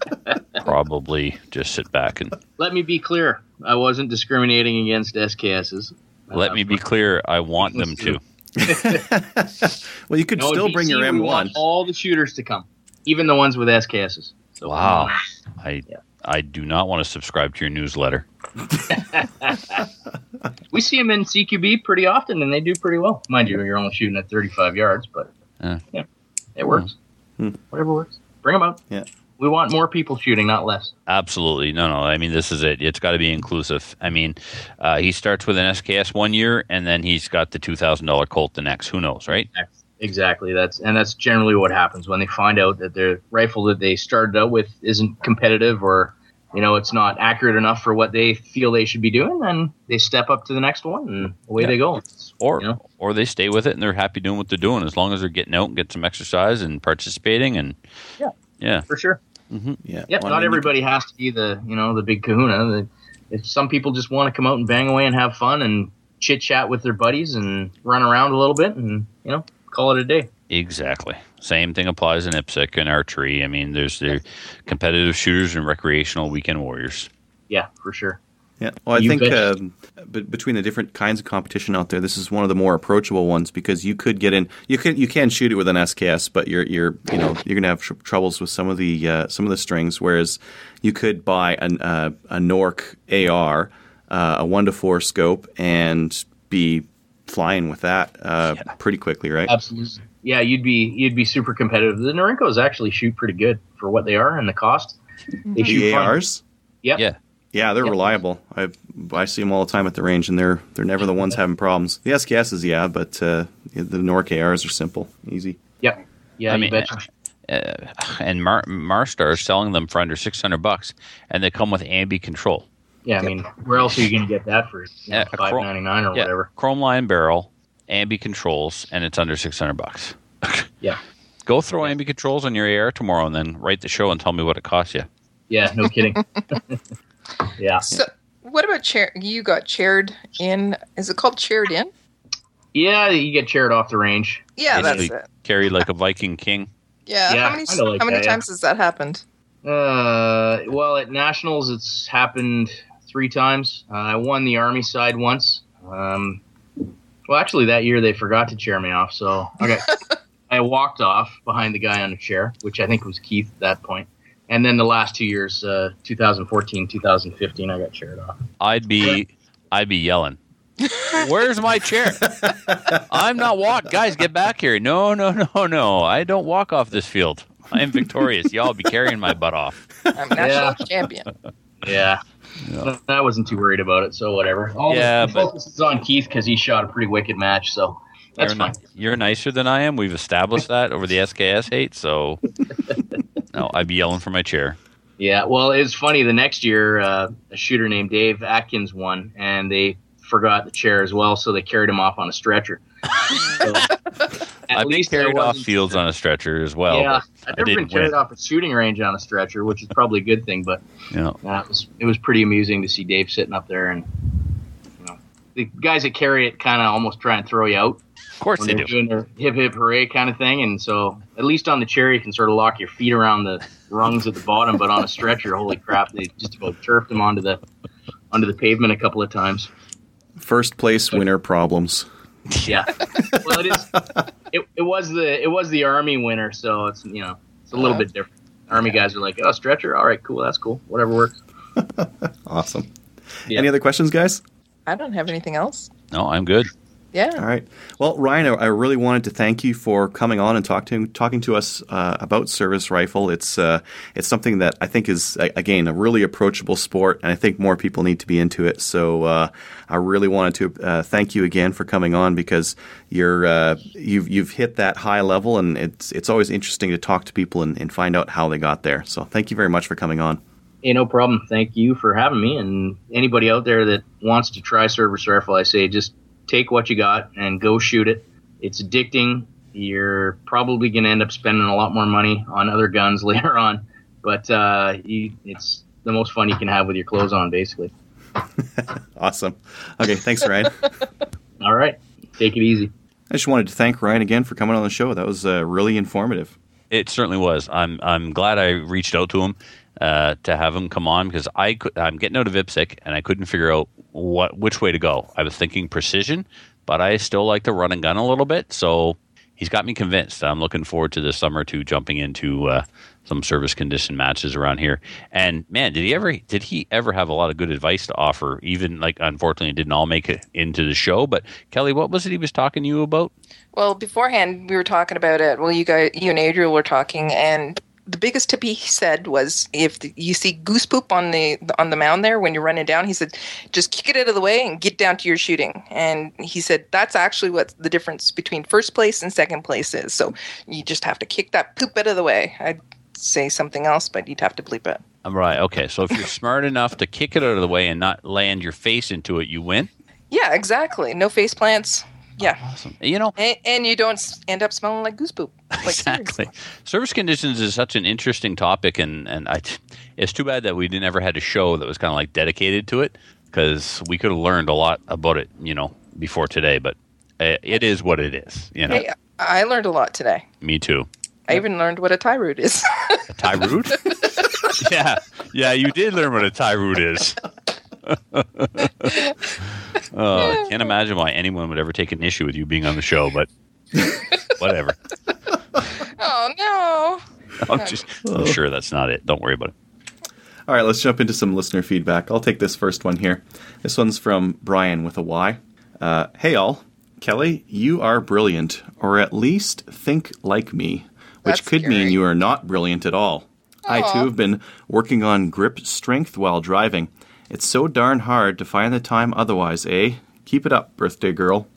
[SPEAKER 4] probably just sit back and.
[SPEAKER 6] Let me be clear: I wasn't discriminating against SKSs.
[SPEAKER 4] Let
[SPEAKER 6] Uh,
[SPEAKER 4] me be clear. I want them to.
[SPEAKER 3] well, you could
[SPEAKER 6] no,
[SPEAKER 3] still bring your M1.
[SPEAKER 6] all the shooters to come, even the ones with SKSs. So,
[SPEAKER 4] Wow. I
[SPEAKER 6] Yeah.
[SPEAKER 4] I do not want to subscribe to your newsletter.
[SPEAKER 6] We see them in CQB pretty often, and they do pretty well. Mind you, you're only shooting at 35 yards, but
[SPEAKER 4] Yeah.
[SPEAKER 6] yeah, it works.
[SPEAKER 3] Hmm.
[SPEAKER 6] Whatever works. Bring them out.
[SPEAKER 3] Yeah.
[SPEAKER 6] We want more people shooting, not less.
[SPEAKER 4] Absolutely. No, no. I mean, this is it. It's got to be inclusive. I mean, uh, he starts with an SKS one year, and then he's got the $2,000 Colt the next. Who knows, right?
[SPEAKER 6] Exactly. That's and that's generally what happens when they find out that their rifle that they started out with isn't competitive or you know it's not accurate enough for what they feel they should be doing. Then they step up to the next one and away
[SPEAKER 4] Yeah.
[SPEAKER 6] they go. It's,
[SPEAKER 4] Or,
[SPEAKER 6] you know,
[SPEAKER 4] or they stay with it and they're happy doing what they're doing as long as they're getting out and get some exercise and participating. And
[SPEAKER 6] Yeah.
[SPEAKER 4] yeah.
[SPEAKER 6] for sure. Mm-hmm.
[SPEAKER 3] Yeah,
[SPEAKER 6] Yeah,
[SPEAKER 3] Well, I
[SPEAKER 6] not
[SPEAKER 3] mean, you
[SPEAKER 6] everybody has to be the you know the big Kahuna. The, if some people just want to come out and bang away and have fun and chit chat with their buddies and run around a little bit and you know call it a day.
[SPEAKER 4] Exactly. Same thing applies in IPSC and archery. I mean, there's the competitive shooters and recreational weekend warriors.
[SPEAKER 6] Yeah, for sure.
[SPEAKER 3] Yeah. Well, I
[SPEAKER 6] You
[SPEAKER 3] think
[SPEAKER 6] bet.
[SPEAKER 3] um, b- between the different kinds of competition out there, this is one of the more approachable ones because you could get in. You can you can shoot it with an SKS, but you're you're you know you're gonna have tr- troubles with some of the uh, some of the strings. Whereas you could buy an, uh, a Nork AR, uh, a one to four scope, and be flying with that uh,
[SPEAKER 4] Yeah.
[SPEAKER 3] pretty quickly, right?
[SPEAKER 6] Absolutely. Yeah, you'd be you'd be super competitive. The Norincos actually shoot pretty good for what they are and the cost. They shoot
[SPEAKER 3] The
[SPEAKER 6] fine.
[SPEAKER 3] ARs.
[SPEAKER 6] Yep.
[SPEAKER 4] Yeah.
[SPEAKER 3] Yeah, they're
[SPEAKER 6] Yep.
[SPEAKER 3] reliable. I I see them all the time at the range, and they're they're never the ones having problems. The SKSs, yeah, but uh, the Nork ARs are simple, easy.
[SPEAKER 6] Yep. Yeah,
[SPEAKER 4] I
[SPEAKER 6] you
[SPEAKER 4] mean,
[SPEAKER 6] betcha.
[SPEAKER 4] Uh, and Mar- Marstar is selling them for under 600 bucks, and they come with ambi control.
[SPEAKER 6] Yeah, I mean, where else are you going to get that for? You know,
[SPEAKER 4] Yeah,
[SPEAKER 6] five ninety nine or
[SPEAKER 4] Yeah,
[SPEAKER 6] whatever.
[SPEAKER 4] chrome line barrel, ambi controls, and it's under 600 bucks.
[SPEAKER 6] Yeah.
[SPEAKER 4] Go throw ambi controls on your AR tomorrow, and then write the show and tell me what it costs you.
[SPEAKER 6] Yeah, no kidding. yeah,
[SPEAKER 5] So, what about chair? You got chaired in. Is it called chaired in?
[SPEAKER 6] yeah, you get chaired off the range.
[SPEAKER 5] Yeah, that's
[SPEAKER 4] Basically
[SPEAKER 5] it.
[SPEAKER 4] Carry like a Viking king.
[SPEAKER 5] Yeah.
[SPEAKER 6] Yeah,
[SPEAKER 5] how many?
[SPEAKER 6] like
[SPEAKER 5] how many
[SPEAKER 6] that, yeah.
[SPEAKER 5] times has that happened?
[SPEAKER 6] Uh, well, at nationals, it's happened three times. Uh, I won the army side once. Um, well, actually, that year they forgot to chair me off, so I I walked off behind the guy on a chair, which I think was Keith at that point. And then the last two years, uh, 2014, 2015, I got chaired off.
[SPEAKER 4] I'd be, I'd be yelling. Where's my chair? I'm not walk. Guys, get back here. No, no, no, no. I don't walk off this field. I am victorious. Y'all be carrying my butt off.
[SPEAKER 5] I'm national champion.
[SPEAKER 6] Yeah.
[SPEAKER 4] Yeah.
[SPEAKER 6] I wasn't too worried about it, so whatever. All
[SPEAKER 4] Yeah,
[SPEAKER 6] the
[SPEAKER 4] but-
[SPEAKER 6] focus is on Keith because he shot a pretty wicked match, so that's
[SPEAKER 4] you're,
[SPEAKER 6] fine.
[SPEAKER 4] ni- you're nicer than I am. We've established that over the SKS hate. So, no, I'd be yelling for my chair.
[SPEAKER 6] Yeah, well, it's funny. The next year, uh, a shooter named Dave Atkins won, and they forgot the chair as well, so they carried him off on a stretcher. So, at
[SPEAKER 4] I've been
[SPEAKER 6] least
[SPEAKER 4] carried off fields on a stretcher as well.
[SPEAKER 6] yeah, I've never been carried
[SPEAKER 4] win.
[SPEAKER 6] off a shooting range on a stretcher, which is probably a good thing. But
[SPEAKER 4] You know,
[SPEAKER 6] uh, it was it was pretty amusing to see Dave sitting up there, and you know, the guys that carry it kind of almost try and throw you out
[SPEAKER 4] of course
[SPEAKER 6] when
[SPEAKER 4] they do.
[SPEAKER 6] doing their hip hip hooray kind of thing. And so, at least on the chair, you can sort of lock your feet around the rungs at the bottom, but on a stretcher, holy crap, they just about turfed him onto the onto the pavement a couple of times.
[SPEAKER 3] First place winner problems.
[SPEAKER 6] Yeah, well, it is. It, it was the it was the army winner, so it's you know it's a little oh, bit different. Army guys are like, oh, stretcher, all right, cool, that's cool, whatever works.
[SPEAKER 3] Awesome.
[SPEAKER 6] Yeah.
[SPEAKER 3] Any other questions, guys?
[SPEAKER 5] I don't have anything else.
[SPEAKER 4] No, I'm good.
[SPEAKER 5] Yeah.
[SPEAKER 3] All right. Well, Ryan, I I really wanted to thank you for coming on and talking talking to us uh, about service rifle. It's uh, it's something that I think is a- again a really approachable sport, and I think more people need to be into it. So uh, I really wanted to uh, thank you again for coming on because you're uh, you've you've hit that high level, and it's it's always interesting to talk to people and, and find out how they got there. So thank you very much for coming on.
[SPEAKER 6] Hey, no problem. Thank you for having me. And anybody out there that wants to try service rifle, I say just take what you got and go shoot it. It's addicting. You're probably going to end up spending a lot more money on other guns later on, but uh, you, it's the most fun you can have with your clothes on, basically.
[SPEAKER 3] Awesome. Okay, thanks, Ryan.
[SPEAKER 6] All right, take it easy.
[SPEAKER 3] I just wanted to thank Ryan again for coming on the show. That was uh, really informative.
[SPEAKER 4] It certainly was. I'm I'm glad I reached out to him. Uh, to have him come on because I could, I'm getting out of IPSC and I couldn't figure out what which way to go. I was thinking precision, but I still like to run and gun a little bit. So he's got me convinced. I'm looking forward to this summer to jumping into uh, some service condition matches around here. And man, did he ever did he ever have a lot of good advice to offer? Even like unfortunately it didn't all make it into the show. But Kelly, what was it he was talking to you about?
[SPEAKER 5] Well, beforehand we were talking about it. Well, you guys, you and Adriel were talking, and the biggest tip he said was if you see goose poop on the on the mound there when you're running down, he said just kick it out of the way and get down to your shooting. And he said that's actually what the difference between first place and second place is. So you just have to kick that poop out of the way. I'd say something else, but you'd have to bleep it.
[SPEAKER 4] Right. Okay. So if you're smart enough to kick it out of the way and not land your face into it, you win.
[SPEAKER 5] Yeah, exactly. No face plants. Yeah.
[SPEAKER 4] Awesome. You know,
[SPEAKER 5] And, and you don't end up smelling like goose poop. Like,
[SPEAKER 4] exactly. Service conditions is such an interesting topic, and and I, it's too bad that we never had a show that was kind of like dedicated to it because we could have learned a lot about it, you know, before today. But uh, it is what it is, you know.
[SPEAKER 5] Hey, I learned a lot today.
[SPEAKER 4] Me too.
[SPEAKER 5] I even learned what a tie root is.
[SPEAKER 4] A tie root? yeah, yeah. You did learn what a tie root is. oh, I can't imagine why anyone would ever take an issue with you being on the show, but whatever.
[SPEAKER 5] oh no.
[SPEAKER 4] I'm just, I'm sure that's not it. Don't worry about it.
[SPEAKER 3] All right, let's jump into some listener feedback. I'll take this first one here. This one's from Brian with a Y. Uh, hey, all. Kelly, you are brilliant, or at least think like me, which
[SPEAKER 5] That's
[SPEAKER 3] could mean you are not brilliant at all. I too have been working on grip strength while driving. It's so darn hard to find the time otherwise, eh? Keep it up, birthday girl.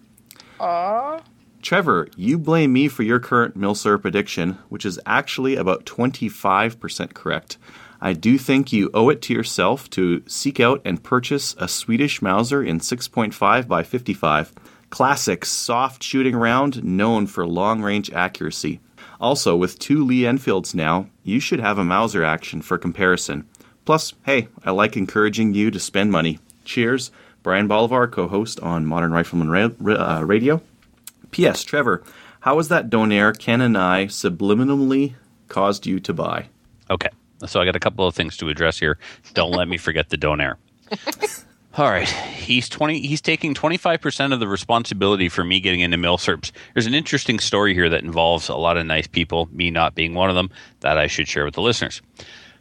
[SPEAKER 5] Aw.
[SPEAKER 3] Trevor, you blame me for your current milsurp addiction, which is actually about 25% correct. I do think you owe it to yourself to seek out and purchase a Swedish Mauser in 6.5 by 55. Classic soft shooting round known for long range accuracy. Also, with two Lee Enfields now, you should have a Mauser action for comparison. Plus, hey, I like encouraging you to spend money. Cheers, Brian Bolivar, co host on Modern Rifleman Ra- Ra- uh, Radio. P.S. Trevor, how was that Donair Ken and I subliminally caused you to buy?
[SPEAKER 4] Okay. So I got a couple of things to address here. Don't let me forget the donaire. All right. He's 20 he's taking 25% of the responsibility for me getting into milsurps. There's an interesting story here that involves a lot of nice people, me not being one of them, that I should share with the listeners.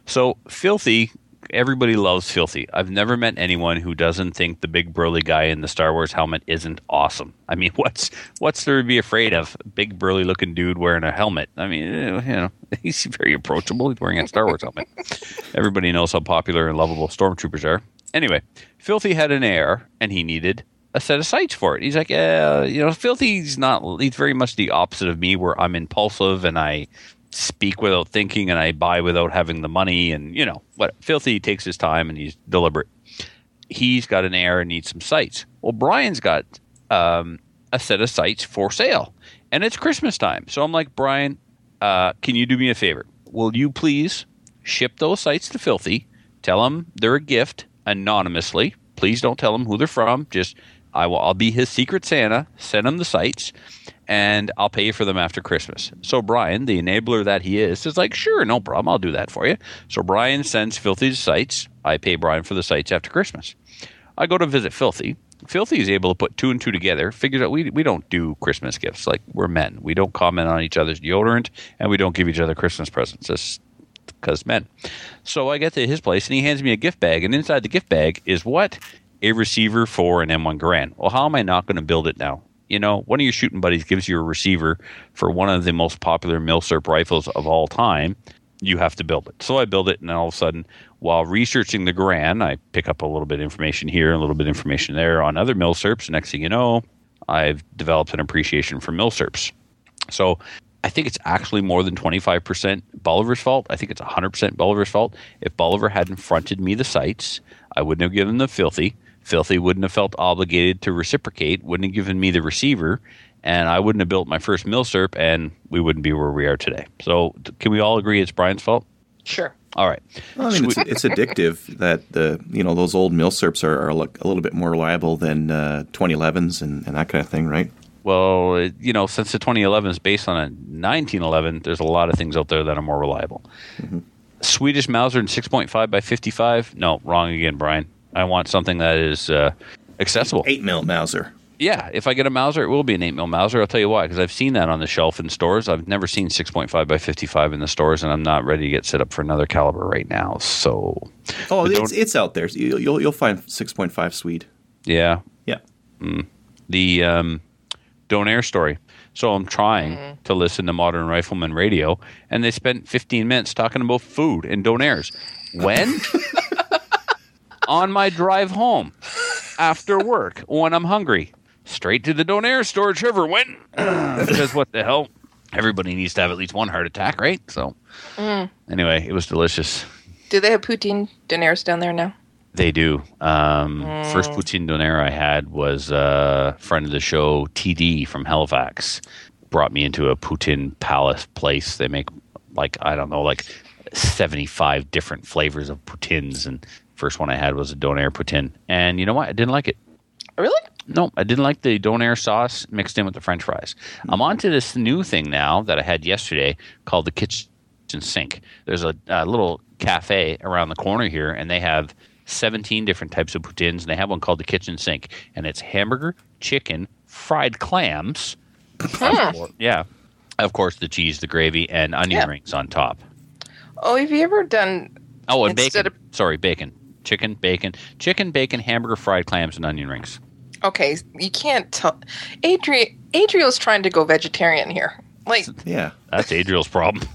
[SPEAKER 4] So, Filthy, everybody loves Filthy. I've never met anyone who doesn't think the big burly guy in the Star Wars helmet isn't awesome. I mean, what's what's there to be afraid of? Big burly looking dude wearing a helmet. I mean, eh, you know, he's very approachable. He's wearing a Star Wars helmet. Everybody knows how popular and lovable stormtroopers are. Anyway, Filthy had an air and he needed a set of sights for it. He's like, yeah, you know, Filthy's not, he's very much the opposite of me where I'm impulsive and I speak without thinking and I buy without having the money. And, you know, what Filthy takes his time and he's deliberate. He's got an air and needs some sights. Well, Brian's got um, a set of sights for sale and it's Christmas time. So I'm like, Brian, uh, can you do me a favor? Will you please ship those sights to Filthy? Tell him they're a gift anonymously. Please don't tell him who they're from. Just I will. I'll be his secret Santa. Send him the sights, and I'll pay you for them after Christmas. So Brian, the enabler that he is, is like, sure, no problem. I'll do that for you. So Brian sends Filthy the sights. I pay Brian for the sights after Christmas. I go to visit Filthy. Filthy is able to put two and two together. Figures out we we don't do Christmas gifts. Like we're men. We don't comment on each other's deodorant, and we don't give each other Christmas presents. That's because men. So I get to his place, and he hands me a gift bag, and inside the gift bag is what a receiver for an M1 Garand. Well, how am I not going to build it now? You know, one of your shooting buddies gives you a receiver for one of the most popular Milsurp rifles of all time. You have to build it. So I build it, and all of a sudden, while researching the Garand, I pick up a little bit of information here, a little bit of information there on other Milsurps. Next thing you know, I've developed an appreciation for Milsurps. So I think it's actually more than 25% Bolivar's fault. I think it's 100% Bolivar's fault. If Bolivar hadn't fronted me the sights, I wouldn't have given them the Filthy. Filthy wouldn't have felt obligated to reciprocate, wouldn't have given me the receiver, and I wouldn't have built my first Milsurp, and we wouldn't be where we are today. So, can we all agree it's Brian's fault?
[SPEAKER 5] Sure.
[SPEAKER 4] All right.
[SPEAKER 3] Well, I mean, it's, it's addictive that the you know those old milsurps are, are like a little bit more reliable than uh, 2011s and, and that kind of thing, right?
[SPEAKER 4] Well, it- you know, since the 2011 is based on a 1911, there's a lot of things out there that are more reliable. Swedish Mauser in 6.5 by 55. No, wrong again, Brian. I want something that is uh, accessible.
[SPEAKER 3] Eight mil Mauser.
[SPEAKER 4] Yeah, if I get a Mauser, it will be an 8 mil Mauser. I'll tell you why, because I've seen that on the shelf in stores. I've never seen 6.5 by 55 in the stores, and I'm not ready to get set up for another caliber right now. So,
[SPEAKER 3] Oh,
[SPEAKER 4] But
[SPEAKER 3] it's, it's out there. You'll you'll, you'll find six point five Swede.
[SPEAKER 4] yeah,
[SPEAKER 3] Yeah.
[SPEAKER 4] the um, Donair story. So I'm trying to listen to Modern Rifleman Radio, and they spent 15 minutes talking about food and Donairs. When? On my drive home after work when I'm hungry. Straight to the Donair store, Trevor went. because what the hell? Everybody needs to have at least one heart attack, right? So, anyway, it was delicious.
[SPEAKER 5] Do they have poutine dinners down there now?
[SPEAKER 4] They do. Um, First poutine donair I had was a friend of the show, TD from Halifax, brought me into a poutine palace place. They make like I don't know, like seventy-five different flavors of poutines, and first one I had was a donair poutine, and you know what? I didn't like it.
[SPEAKER 5] Really?
[SPEAKER 4] No, I didn't like the donair sauce mixed in with the French fries. I'm on to this new thing now that I had yesterday called the kitchen sink. There's a, a little cafe around the corner here, and they have 17 different types of poutines, and they have one called the kitchen sink, and it's hamburger, chicken, fried clams. Of course- yeah, of course the cheese, the gravy, and onion
[SPEAKER 5] Yeah.
[SPEAKER 4] rings on top.
[SPEAKER 5] Oh, have you ever done?
[SPEAKER 4] Oh, and bacon. Sorry, bacon. Chicken, bacon, chicken, bacon, hamburger, fried clams, and onion rings.
[SPEAKER 5] Okay, you can't tell. Adri Adriel's trying to go vegetarian here. Like
[SPEAKER 3] Yeah.
[SPEAKER 4] That's Adriel's problem.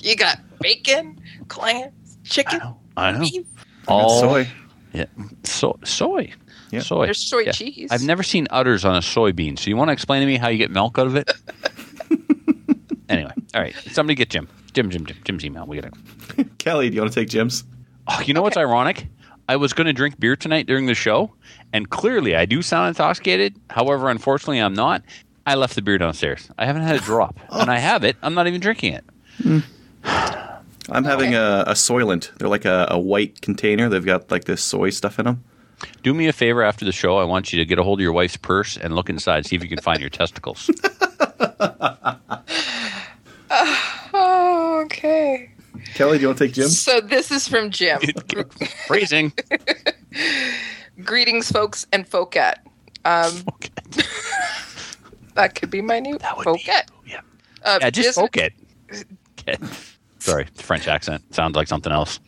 [SPEAKER 5] you got bacon, clams, chicken,
[SPEAKER 4] I know.
[SPEAKER 5] beef.
[SPEAKER 4] All
[SPEAKER 3] soy.
[SPEAKER 4] Yeah, so, soy.
[SPEAKER 3] Yeah.
[SPEAKER 4] Soy.
[SPEAKER 5] There's soy
[SPEAKER 4] Yeah.
[SPEAKER 5] cheese.
[SPEAKER 4] I've never seen udders on a soybean. So you want to explain to me how you get milk out of it? anyway, all right. Somebody get Jim. Jim, Jim, Jim. Jim's email. We got it.
[SPEAKER 3] Kelly, do you want to take Jim's?
[SPEAKER 4] Oh, you know what's ironic? I was going to drink beer tonight during the show, and clearly I do sound intoxicated. However, unfortunately, I'm not. I left the beer downstairs. I haven't had a drop, and I have it. I'm not even drinking it. Hmm.
[SPEAKER 3] I'm having a, a Soylent. They're like a, a white container. They've got like this soy stuff in them.
[SPEAKER 4] Do me a favor after the show. I want you to get a hold of your wife's purse and look inside, see if you can find your testicles.
[SPEAKER 5] Oh, okay.
[SPEAKER 3] Kelly, do you want to take Jim?
[SPEAKER 5] So this is from Jim.
[SPEAKER 4] Phrasing.
[SPEAKER 5] Greetings, folks and folket. Um, that could be my new
[SPEAKER 4] That would
[SPEAKER 5] folket.
[SPEAKER 4] be. Yeah.
[SPEAKER 5] Uh,
[SPEAKER 4] Yeah, just
[SPEAKER 5] bus-
[SPEAKER 4] poke. Okay. Sorry, French accent sounds like something else.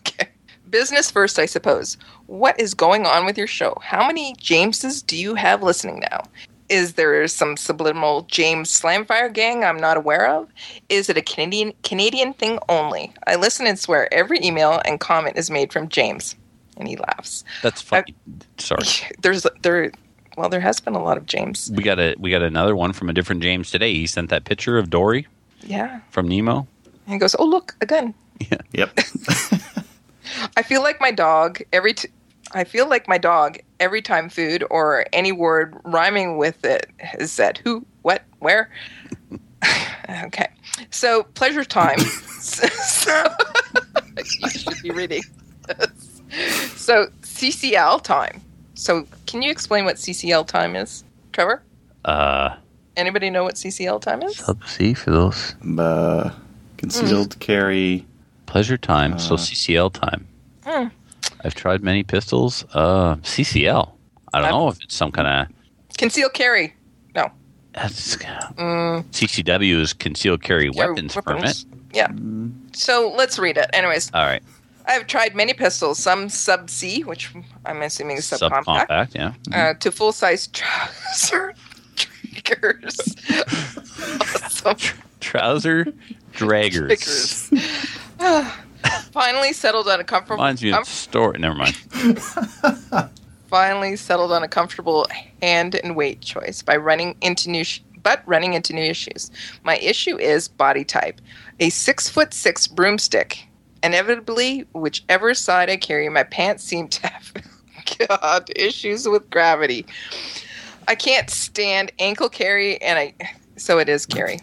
[SPEAKER 5] Okay. Business first, I suppose. What is going on with your show? How many Jameses do you have listening now? Is there some subliminal James Slamfire gang I'm not aware of? Is it a Canadian Canadian thing only? I listen and swear every email and comment is made from James, and he laughs.
[SPEAKER 4] That's funny. Sorry,
[SPEAKER 5] There's there, well, there has been a lot of James.
[SPEAKER 4] we got a we got another one from a different James today. He sent that picture of Dory
[SPEAKER 5] Yeah,
[SPEAKER 4] from Nemo.
[SPEAKER 5] and he goes, "Oh look, a gun." Yeah.
[SPEAKER 3] Yep.
[SPEAKER 5] I feel like my dog every. T- I feel like my dog every time food or any word rhyming with it is said. Who, what, where? okay, so pleasure time. so, you should be reading. this. So CCL time. So can you explain what CCL time is, Trevor?
[SPEAKER 4] Uh,
[SPEAKER 5] Anybody know what CCL time is?
[SPEAKER 4] subsea for those
[SPEAKER 3] uh, concealed carry.
[SPEAKER 4] pleasure time. so
[SPEAKER 3] Uh.
[SPEAKER 4] CCL time.
[SPEAKER 5] Hmm.
[SPEAKER 4] I've tried many pistols. Uh, CCL. I don't
[SPEAKER 5] I've-
[SPEAKER 4] know if it's some kind of
[SPEAKER 5] Conceal carry. No.
[SPEAKER 4] that's
[SPEAKER 5] Mm,
[SPEAKER 4] CCW is concealed carry
[SPEAKER 5] carry
[SPEAKER 4] weapons, permit.
[SPEAKER 5] Yeah. So let's read it. Anyways,
[SPEAKER 4] All right,
[SPEAKER 5] I've tried many pistols, some sub C, which I'm assuming is subcompact,
[SPEAKER 4] subcompact. Yeah.
[SPEAKER 5] uh, to full size trouser triggers. awesome.
[SPEAKER 4] Trouser draggers.
[SPEAKER 5] Finally settled on a comfortable.
[SPEAKER 4] Reminds me of
[SPEAKER 5] com-
[SPEAKER 4] the story. Never mind.
[SPEAKER 5] finally settled on a comfortable hand and weight choice by running into new. Sh- but running into new issues. My issue is body type. A six foot six broomstick. Inevitably, whichever side I carry, my pants seem to have God issues with gravity. I can't stand ankle carry, and I so it is carry.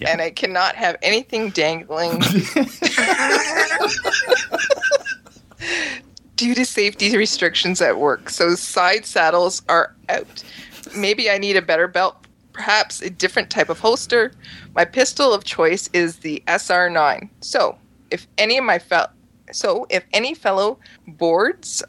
[SPEAKER 4] Yeah.
[SPEAKER 5] And I cannot have anything dangling due to safety restrictions at work. So side saddles are out. Maybe I need a better belt perhaps a different type of holster. My pistol of choice is the SR9. So, if any of my fel- so if any fellow boards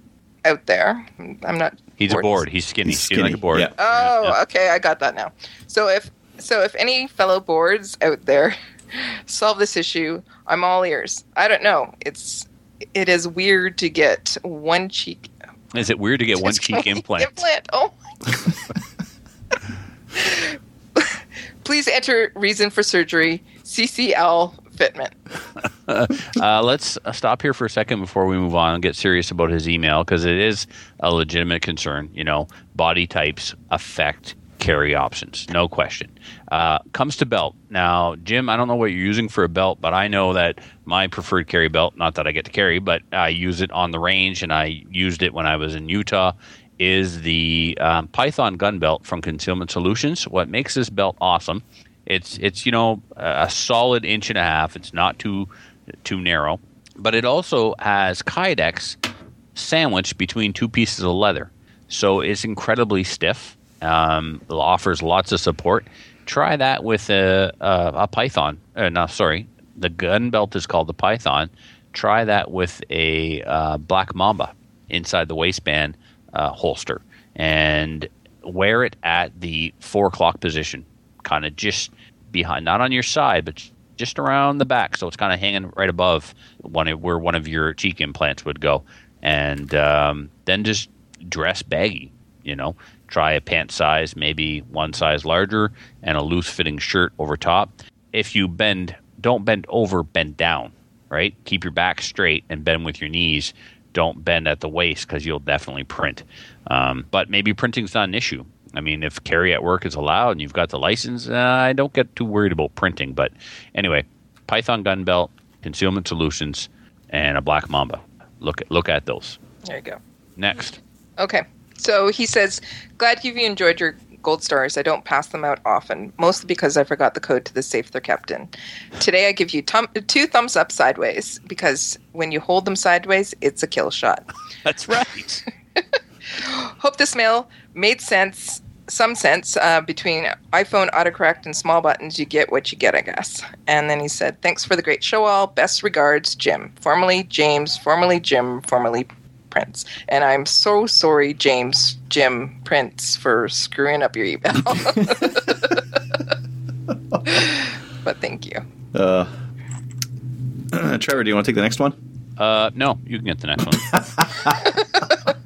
[SPEAKER 5] out there, I'm not.
[SPEAKER 4] He's a board. He's skinny.
[SPEAKER 3] He's
[SPEAKER 4] skinny like a board.
[SPEAKER 3] yeah.
[SPEAKER 5] Oh,
[SPEAKER 4] Yeah.
[SPEAKER 5] okay, I got that now. So if so if any fellow boards out there solve this issue, I'm all ears. I don't know. It's it is weird to get one cheek
[SPEAKER 4] Is it weird to get one cheek implant?
[SPEAKER 5] implant. Oh my Please enter reason for surgery. CCL fitment.
[SPEAKER 4] Uh, let's uh, stop here for a second before we move on and get serious about his email because it is a legitimate concern. You know, body types affect carry options, no question. Uh, comes to belt. Now, Jim, I don't know what you're using for a belt, but I know that my preferred carry belt, not that I get to carry, but I use it on the range and I used it when I was in Utah, is the um, Python gun belt from Concealment Solutions. What makes this belt awesome? It's it's you know a solid inch and a half. It's not too too narrow, but it also has Kydex sandwiched between two pieces of leather, so it's incredibly stiff. Um, offers lots of support. Try that with a a, a Python. Uh, no, sorry, the gun belt is called the Python. Try that with a uh, Black Mamba inside the waistband uh, holster, and wear it at the four o'clock position, kind of just behind, not on your side, but just around the back, so it's kind of hanging right above one of, where one of your cheek implants would go, and um, then just dress baggy. You know, try a pant size, maybe one size larger, and a loose fitting shirt over top. If you bend, don't bend over, bend down. Right, keep your back straight and bend with your knees. Don't bend at the waist because you'll definitely print. Um, but maybe printing's not an issue. I mean, if carry at work is allowed and you've got the license, uh, I don't get too worried about printing. But anyway, Python gun belt, concealment solutions, and a black mamba. Look at look at those.
[SPEAKER 5] There you go.
[SPEAKER 4] Next,
[SPEAKER 5] Okay. So he says, Glad you've enjoyed your gold stars. I don't pass them out often, mostly because I forgot the code to the safe they're kept in. Today I give you tum- two thumbs up sideways because when you hold them sideways, it's a kill shot.
[SPEAKER 4] that's right.
[SPEAKER 5] Hope this mail made sense, some sense uh, between iPhone autocorrect and small buttons. You get what you get, I guess. And then he said, Thanks for the great show, all. Best regards, Jim. Formerly James, formerly Jim, formerly Prince. And I'm so sorry, James, Jim, Prince, for screwing up your email. but thank you.
[SPEAKER 3] Uh, Trevor, do you want to take the next one?
[SPEAKER 4] uh, no, you can get the next one.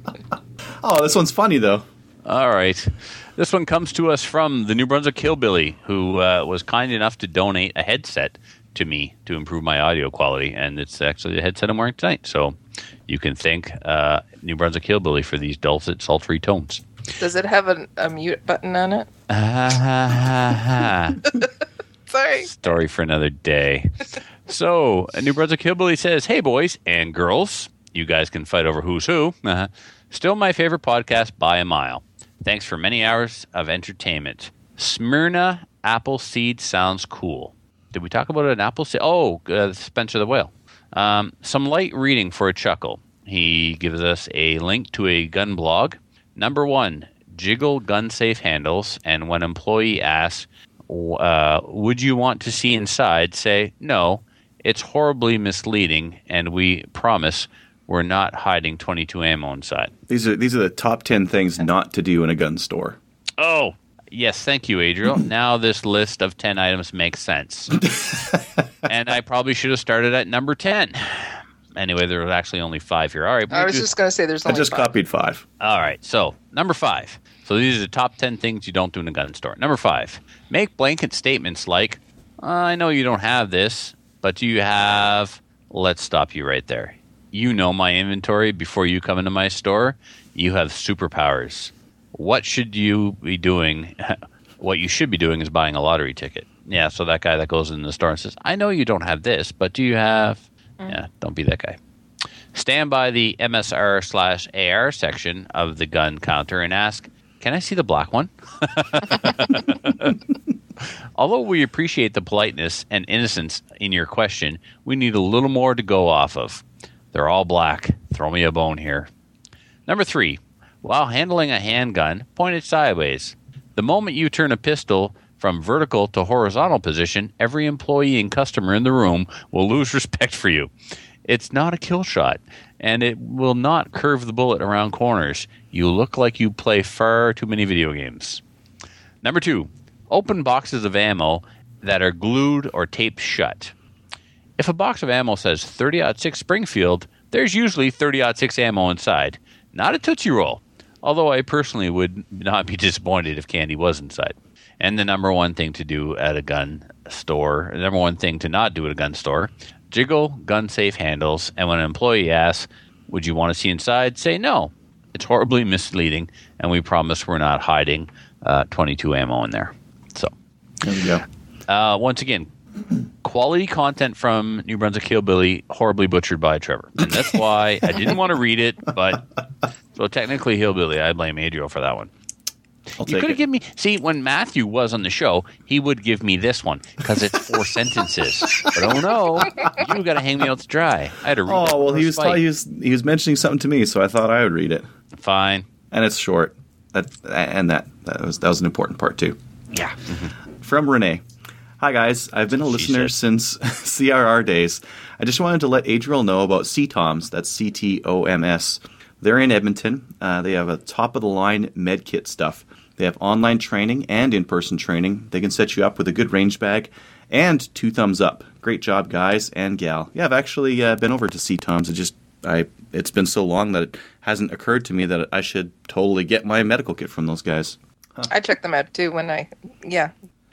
[SPEAKER 3] Oh, this one's funny though.
[SPEAKER 4] All right. This one comes to us from the New Brunswick Hillbilly, who uh, was kind enough to donate a headset to me to improve my audio quality. And it's actually the headset I'm wearing tonight. So you can thank uh, New Brunswick Hillbilly for these dulcet, sultry tones.
[SPEAKER 5] Does it have a, a mute button on it?
[SPEAKER 4] Ah,
[SPEAKER 5] Sorry.
[SPEAKER 4] Story for another day. So, New Brunswick Hillbilly says, Hey, boys and girls, you guys can fight over who's who. Uh-huh. Still my favorite podcast by a mile. Thanks for many hours of entertainment. Smyrna apple seed sounds cool. Did we talk about an apple seed? Oh, uh, Spencer the Whale. Um, some light reading for a chuckle. He gives us a link to a gun blog. Number one, jiggle gun safe handles. And when employee asks, uh, would you want to see inside? Say, no, it's horribly misleading, and we promise we're not hiding 22 ammo inside.
[SPEAKER 3] These are these are the top ten things not to do in a gun store.
[SPEAKER 4] Oh, yes, thank you, Adriel. now this list of 10 items makes sense. and I probably should have started at number 10. Anyway, there was actually only five here. All right.
[SPEAKER 5] I was
[SPEAKER 4] Bluetooth-
[SPEAKER 5] just going to say there's
[SPEAKER 3] I just
[SPEAKER 5] five.
[SPEAKER 3] copied five.
[SPEAKER 4] All right. So, number five. So, these are the top 10 things you don't do in a gun store. Number five, make blanket statements like, I know you don't have this, but do you have. Let's stop you right there. You know my inventory before you come into my store. You have superpowers. What should you be doing? what you should be doing is buying a lottery ticket. Yeah, so that guy that goes in the store and says, I know you don't have this, but do you have. Mm-hmm. Mm-hmm. Yeah, don't be that guy. Stand by the MSR slash AR section of the gun counter and ask, Can I see the black one? Although we appreciate the politeness and innocence in your question, we need a little more to go off of. They're all black. Throw me a bone here. Number three, while handling a handgun, point it sideways. The moment you turn a pistol from vertical to horizontal position, every employee and customer in the room will lose respect for you. It's not a kill shot, and it will not curve the bullet around corners. You look like you play far too many video games. Number two, open boxes of ammo that are glued or taped shut. If a box of ammo says 30 6 Springfield, there's usually 30 6 ammo inside, not a Tootsie Roll, although I personally would not be disappointed if candy was inside. And the number one thing to do at a gun store, the number one thing to not do at a gun store, jiggle gun safe handles. And when an employee asks, Would you want to see inside? say no. It's horribly misleading, and we promise we're not hiding uh, 22 ammo in there. So,
[SPEAKER 3] There we go.
[SPEAKER 4] uh, once again, quality content from New Brunswick Hillbilly, horribly butchered by Trevor. And that's why I didn't want to read it, but so technically Hillbilly, I blame Adriel for that one.
[SPEAKER 3] I'll
[SPEAKER 4] You could have given me. See, when Matthew was on the show, he would give me this one because it's four sentences. But oh no, you got to hang me out to dry. I had to read.
[SPEAKER 3] Oh well, he was,
[SPEAKER 4] spite.
[SPEAKER 3] he was he was mentioning something to me, so I thought I would read it,
[SPEAKER 4] fine.
[SPEAKER 3] and it's short. That and that that was that was an important part too.
[SPEAKER 4] Yeah, mm-hmm.
[SPEAKER 3] From Renee. Hi guys, I've been a listener since CRR days. I just wanted to let Adriel know about CTOMS. That's C T O M S. They're in Edmonton. Uh, they have a top of the line med kit stuff. They have online training and in person training. They can set you up with a good range bag and two thumbs up. Great job, guys and gal. Yeah, I've actually uh, been over to CTOMS. It just I it's been so long that it hasn't occurred to me that I should totally get my medical kit from those guys.
[SPEAKER 5] I checked them out too when I, yeah.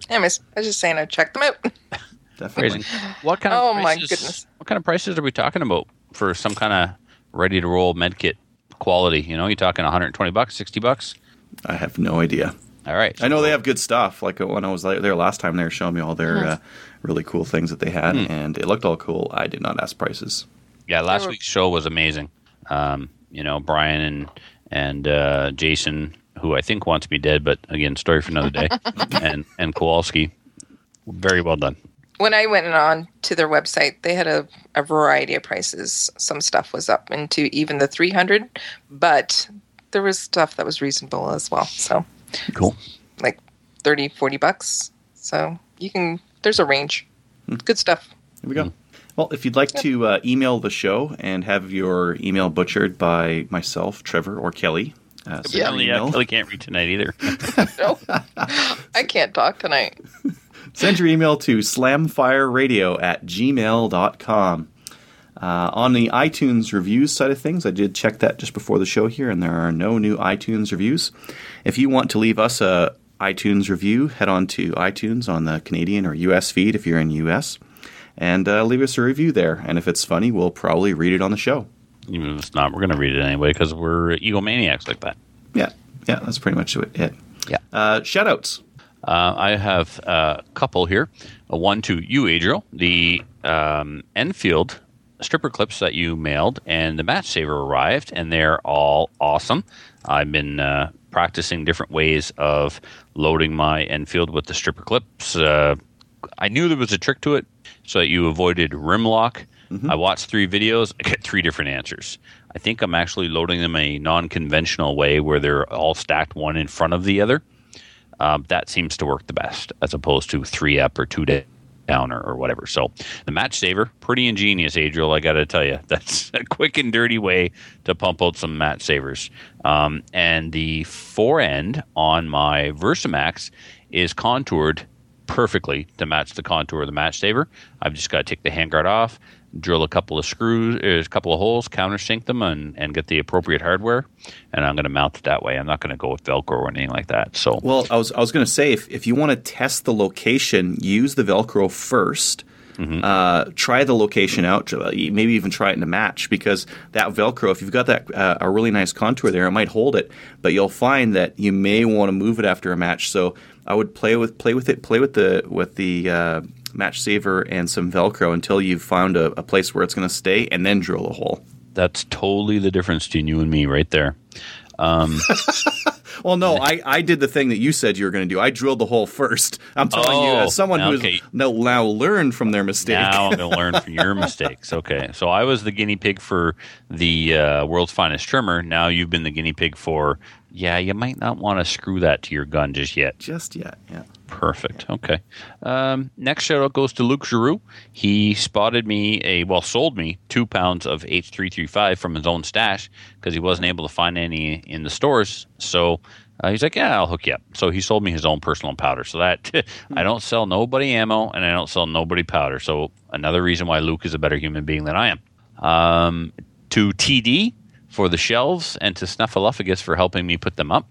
[SPEAKER 5] Anyways, I was just saying I checked them out.
[SPEAKER 3] Definitely.
[SPEAKER 4] What kind of
[SPEAKER 5] Oh, my
[SPEAKER 4] prices,
[SPEAKER 5] goodness.
[SPEAKER 4] What kind of prices are we talking about for some kind of ready to roll med kit quality? You know, you're talking 120 bucks, 60 bucks?
[SPEAKER 3] I have no idea.
[SPEAKER 4] All right.
[SPEAKER 3] I know they have good stuff. Like uh, when I was there last time, they were showing me all their uh, really cool things that they had, and it looked all cool. I did not ask prices.
[SPEAKER 4] Yeah, last
[SPEAKER 5] were-
[SPEAKER 4] week's show was amazing. Um, you know, Brian and and uh, Jason, who I think wants me dead, but again, story for another day. and and Kowalski, very well done.
[SPEAKER 5] When I went on to their website, they had a, a variety of prices. Some stuff was up into even the 300, but there was stuff that was reasonable as well. So,
[SPEAKER 4] Cool.
[SPEAKER 5] like 30, 40 bucks. So, you can, there's a range. Good stuff.
[SPEAKER 3] Here we go. Well, if you'd like to uh, email the show and have your email butchered by myself, Trevor, or Kelly, uh, send your
[SPEAKER 4] yeah. Kelly can't read tonight either.
[SPEAKER 5] No, I can't talk tonight.
[SPEAKER 3] Send your email to slamfireradio at gmail.com. Uh, on the iTunes reviews side of things, I did check that just before the show here, and there are no new iTunes reviews. If you want to leave us a iTunes review, head on to iTunes on the Canadian or US feed if you're in US, and uh, leave us a review there. And if it's funny, we'll probably read it on the show.
[SPEAKER 4] Even if it's not, we're going to read it anyway because we're egomaniacs like that.
[SPEAKER 3] Yeah, yeah, that's pretty much it.
[SPEAKER 4] Yeah.
[SPEAKER 3] Uh, shout outs.
[SPEAKER 4] Uh, I have a couple here. One to you, Adriel, the um, Enfield stripper clips that you mailed, and the Match Saver arrived, and they're all awesome. I've been uh, practicing different ways of loading my Enfield with the stripper clips. Uh, I knew there was a trick to it, so that you avoided rim lock. I watched three videos. I get three different answers. I think I'm actually loading them a non-conventional way, where they're all stacked one in front of the other um, that seems to work the best as opposed to three up or two down or, or whatever. So the match saver, pretty ingenious, Adriel. I got to tell you, that's a quick and dirty way to pump out some match savers. Um, and the fore end on my Versamax is contoured perfectly to match the contour of the match saver. I've just got to take the handguard off, drill a couple of screws, uh, a couple of holes, countersink them, and, and get the appropriate hardware. And I'm going to mount it that way. I'm not going to go with Velcro or anything like that. So
[SPEAKER 3] Well, I was I was going to say if if you want to test the location, use the Velcro 1st Uh, try the location out. uh, Maybe even try it in a match because that Velcro, if you've got that uh, a really nice contour there, it might hold it. But you'll find that you may want to move it after a match. So I would play with play with it, play with the with the uh, match saver and some Velcro until you've found a, a place where it's going to stay, and then drill a hole.
[SPEAKER 4] that's totally the difference between you and me right there.
[SPEAKER 3] Well, no, I, I did the thing that you said you were going to do. I drilled the hole first. I'm telling you,
[SPEAKER 4] Oh,
[SPEAKER 3] as someone
[SPEAKER 4] okay.
[SPEAKER 3] who's now, now learned from their mistake.
[SPEAKER 4] Now I'm going to learn from your mistakes. Okay, so I was the guinea pig for the uh, world's finest trimmer. Now you've been the guinea pig for. Yeah, you might not want to screw that to your gun just yet.
[SPEAKER 3] Just yet, yeah.
[SPEAKER 4] Perfect. Okay. Um, next shout out goes to Luke Giroux. He spotted me a well, sold me two pounds of H335 from his own stash because he wasn't able to find any in the stores. So uh, he's like, "Yeah, I'll hook you up." So he sold me his own personal powder. So that I don't sell nobody ammo and I don't sell nobody powder. So another reason why Luke is a better human being than I am. Um, to TD for the shelves and to Snuffleupagus for helping me put them up.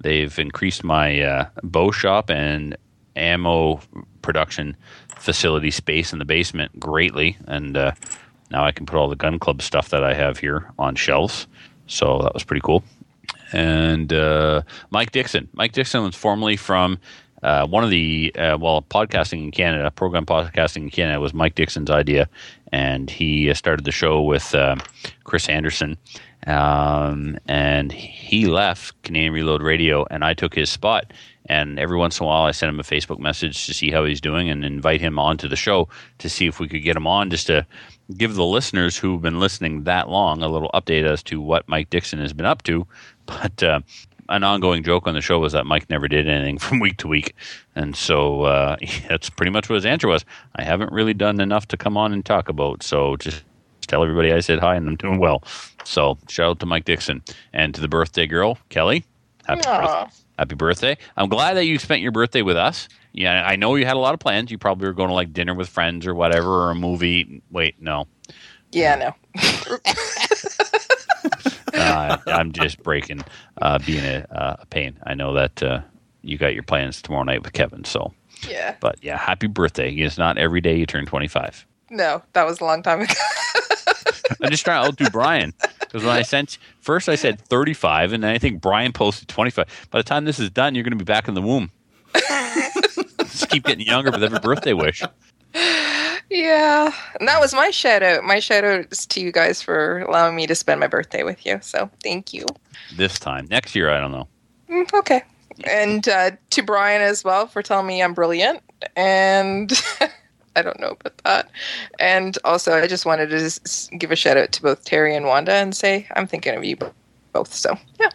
[SPEAKER 4] They've increased my uh, bow shop and ammo production facility space in the basement greatly, and uh, now I can put all the gun club stuff that I have here on shelves. So that was pretty cool. And uh, Mike Dixon. Mike Dixon was formerly from uh, one of the uh, well podcasting in Canada, program podcasting in Canada was Mike Dixon's idea, and he uh, started the show with uh, Chris Anderson, um, and he left Canadian Reload Radio, and I took his spot. And every once in a while, I send him a Facebook message to see how he's doing and invite him onto the show to see if we could get him on, just to give the listeners who've been listening that long a little update as to what Mike Dixon has been up to. But uh, an ongoing joke on the show was that Mike never did anything from week to week, and so uh, that's pretty much what his answer was. I haven't really done enough to come on and talk about, so just tell everybody I said hi and I'm doing well. So shout out to Mike Dixon and to the birthday girl Kelly. Happy
[SPEAKER 5] Aw.
[SPEAKER 4] birthday! Happy birthday! I'm glad that you spent your birthday with us. Yeah, I know you had a lot of plans. You probably were going to like dinner with friends or whatever, or a movie. Wait, no,
[SPEAKER 5] Yeah, no.
[SPEAKER 4] uh, I'm just breaking, uh, being a, uh, a pain. I know that uh, you got your plans tomorrow night with Kevin. So,
[SPEAKER 5] Yeah.
[SPEAKER 4] but yeah, happy birthday! It's not every day you turn 25.
[SPEAKER 5] No, that was a long time ago.
[SPEAKER 4] I'm just trying to outdo Brian because when I sent first, I said 35, and then I think Brian posted 25. By the time this is done, you're going to be back in the womb. just keep getting younger with every birthday wish.
[SPEAKER 5] yeah. And that was my shout out. My shout out is to you guys for allowing me to spend my birthday with you. So thank you.
[SPEAKER 4] This time, next year, I don't know.
[SPEAKER 5] Mm, okay. And uh, to Brian as well for telling me I'm brilliant. And I don't know about that. And also, I just wanted to s- give a shout out to both Terry and Wanda and say I'm thinking of you both. So, yeah.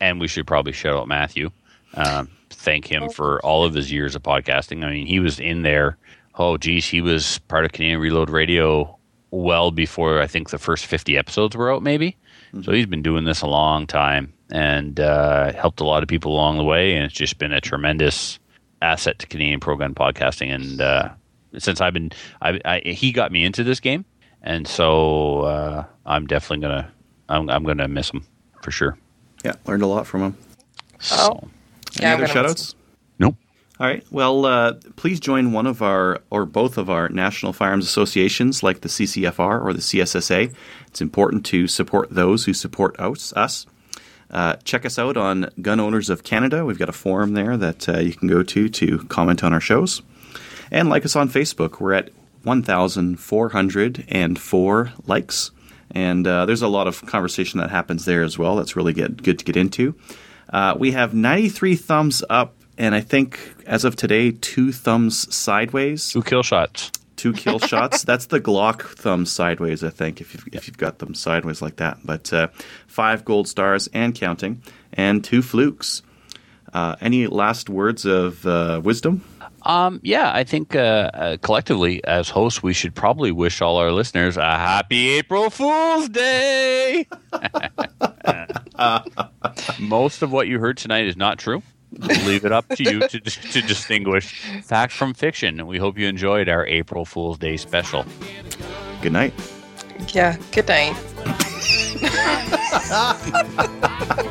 [SPEAKER 4] and we should probably shout out Matthew. Um, thank him for all of his years of podcasting. I mean, he was in there. Oh, geez, he was part of Canadian Reload Radio well before I think the first 50 episodes were out, maybe. So he's been doing this a long time and uh, helped a lot of people along the way. And it's just been a tremendous asset to Canadian program podcasting. And uh, since I've been, I, I, he got me into this game. And so uh, I'm definitely going to, I'm, I'm going to miss him for sure.
[SPEAKER 3] Yeah, learned a lot from him.
[SPEAKER 5] Oh.
[SPEAKER 3] Any
[SPEAKER 5] Yeah, I'm
[SPEAKER 3] other
[SPEAKER 5] gonna
[SPEAKER 3] shout outs?
[SPEAKER 4] Nope.
[SPEAKER 3] All right. Well, uh, please join one of our or both of our national firearms associations like the CCFR or the CSSA. It's important to support those who support us. us. Uh, check us out on Gun Owners of Canada. We've got a forum there that uh, you can go to to comment on our shows. And like us on Facebook. We're at 1,404 likes. And uh, there's a lot of conversation that happens there as well. That's really get, good to get into. Uh, we have 93 thumbs up, and I think as of today, two thumbs sideways,
[SPEAKER 4] Two kill shots.
[SPEAKER 3] two kill shots. That's the Glock thumb sideways, I think, if you've, if you've got them sideways like that. But uh, five gold stars and counting, and two flukes. Uh, any last words of uh, wisdom?
[SPEAKER 4] Um, yeah, I think uh, uh, collectively as hosts, we should probably wish all our listeners a happy April Fool's Day. Most of what you heard tonight is not true. We'll leave it up to you to, to distinguish fact from fiction. And we hope you enjoyed our April Fool's Day special.
[SPEAKER 3] Good night.
[SPEAKER 5] Yeah. Good night.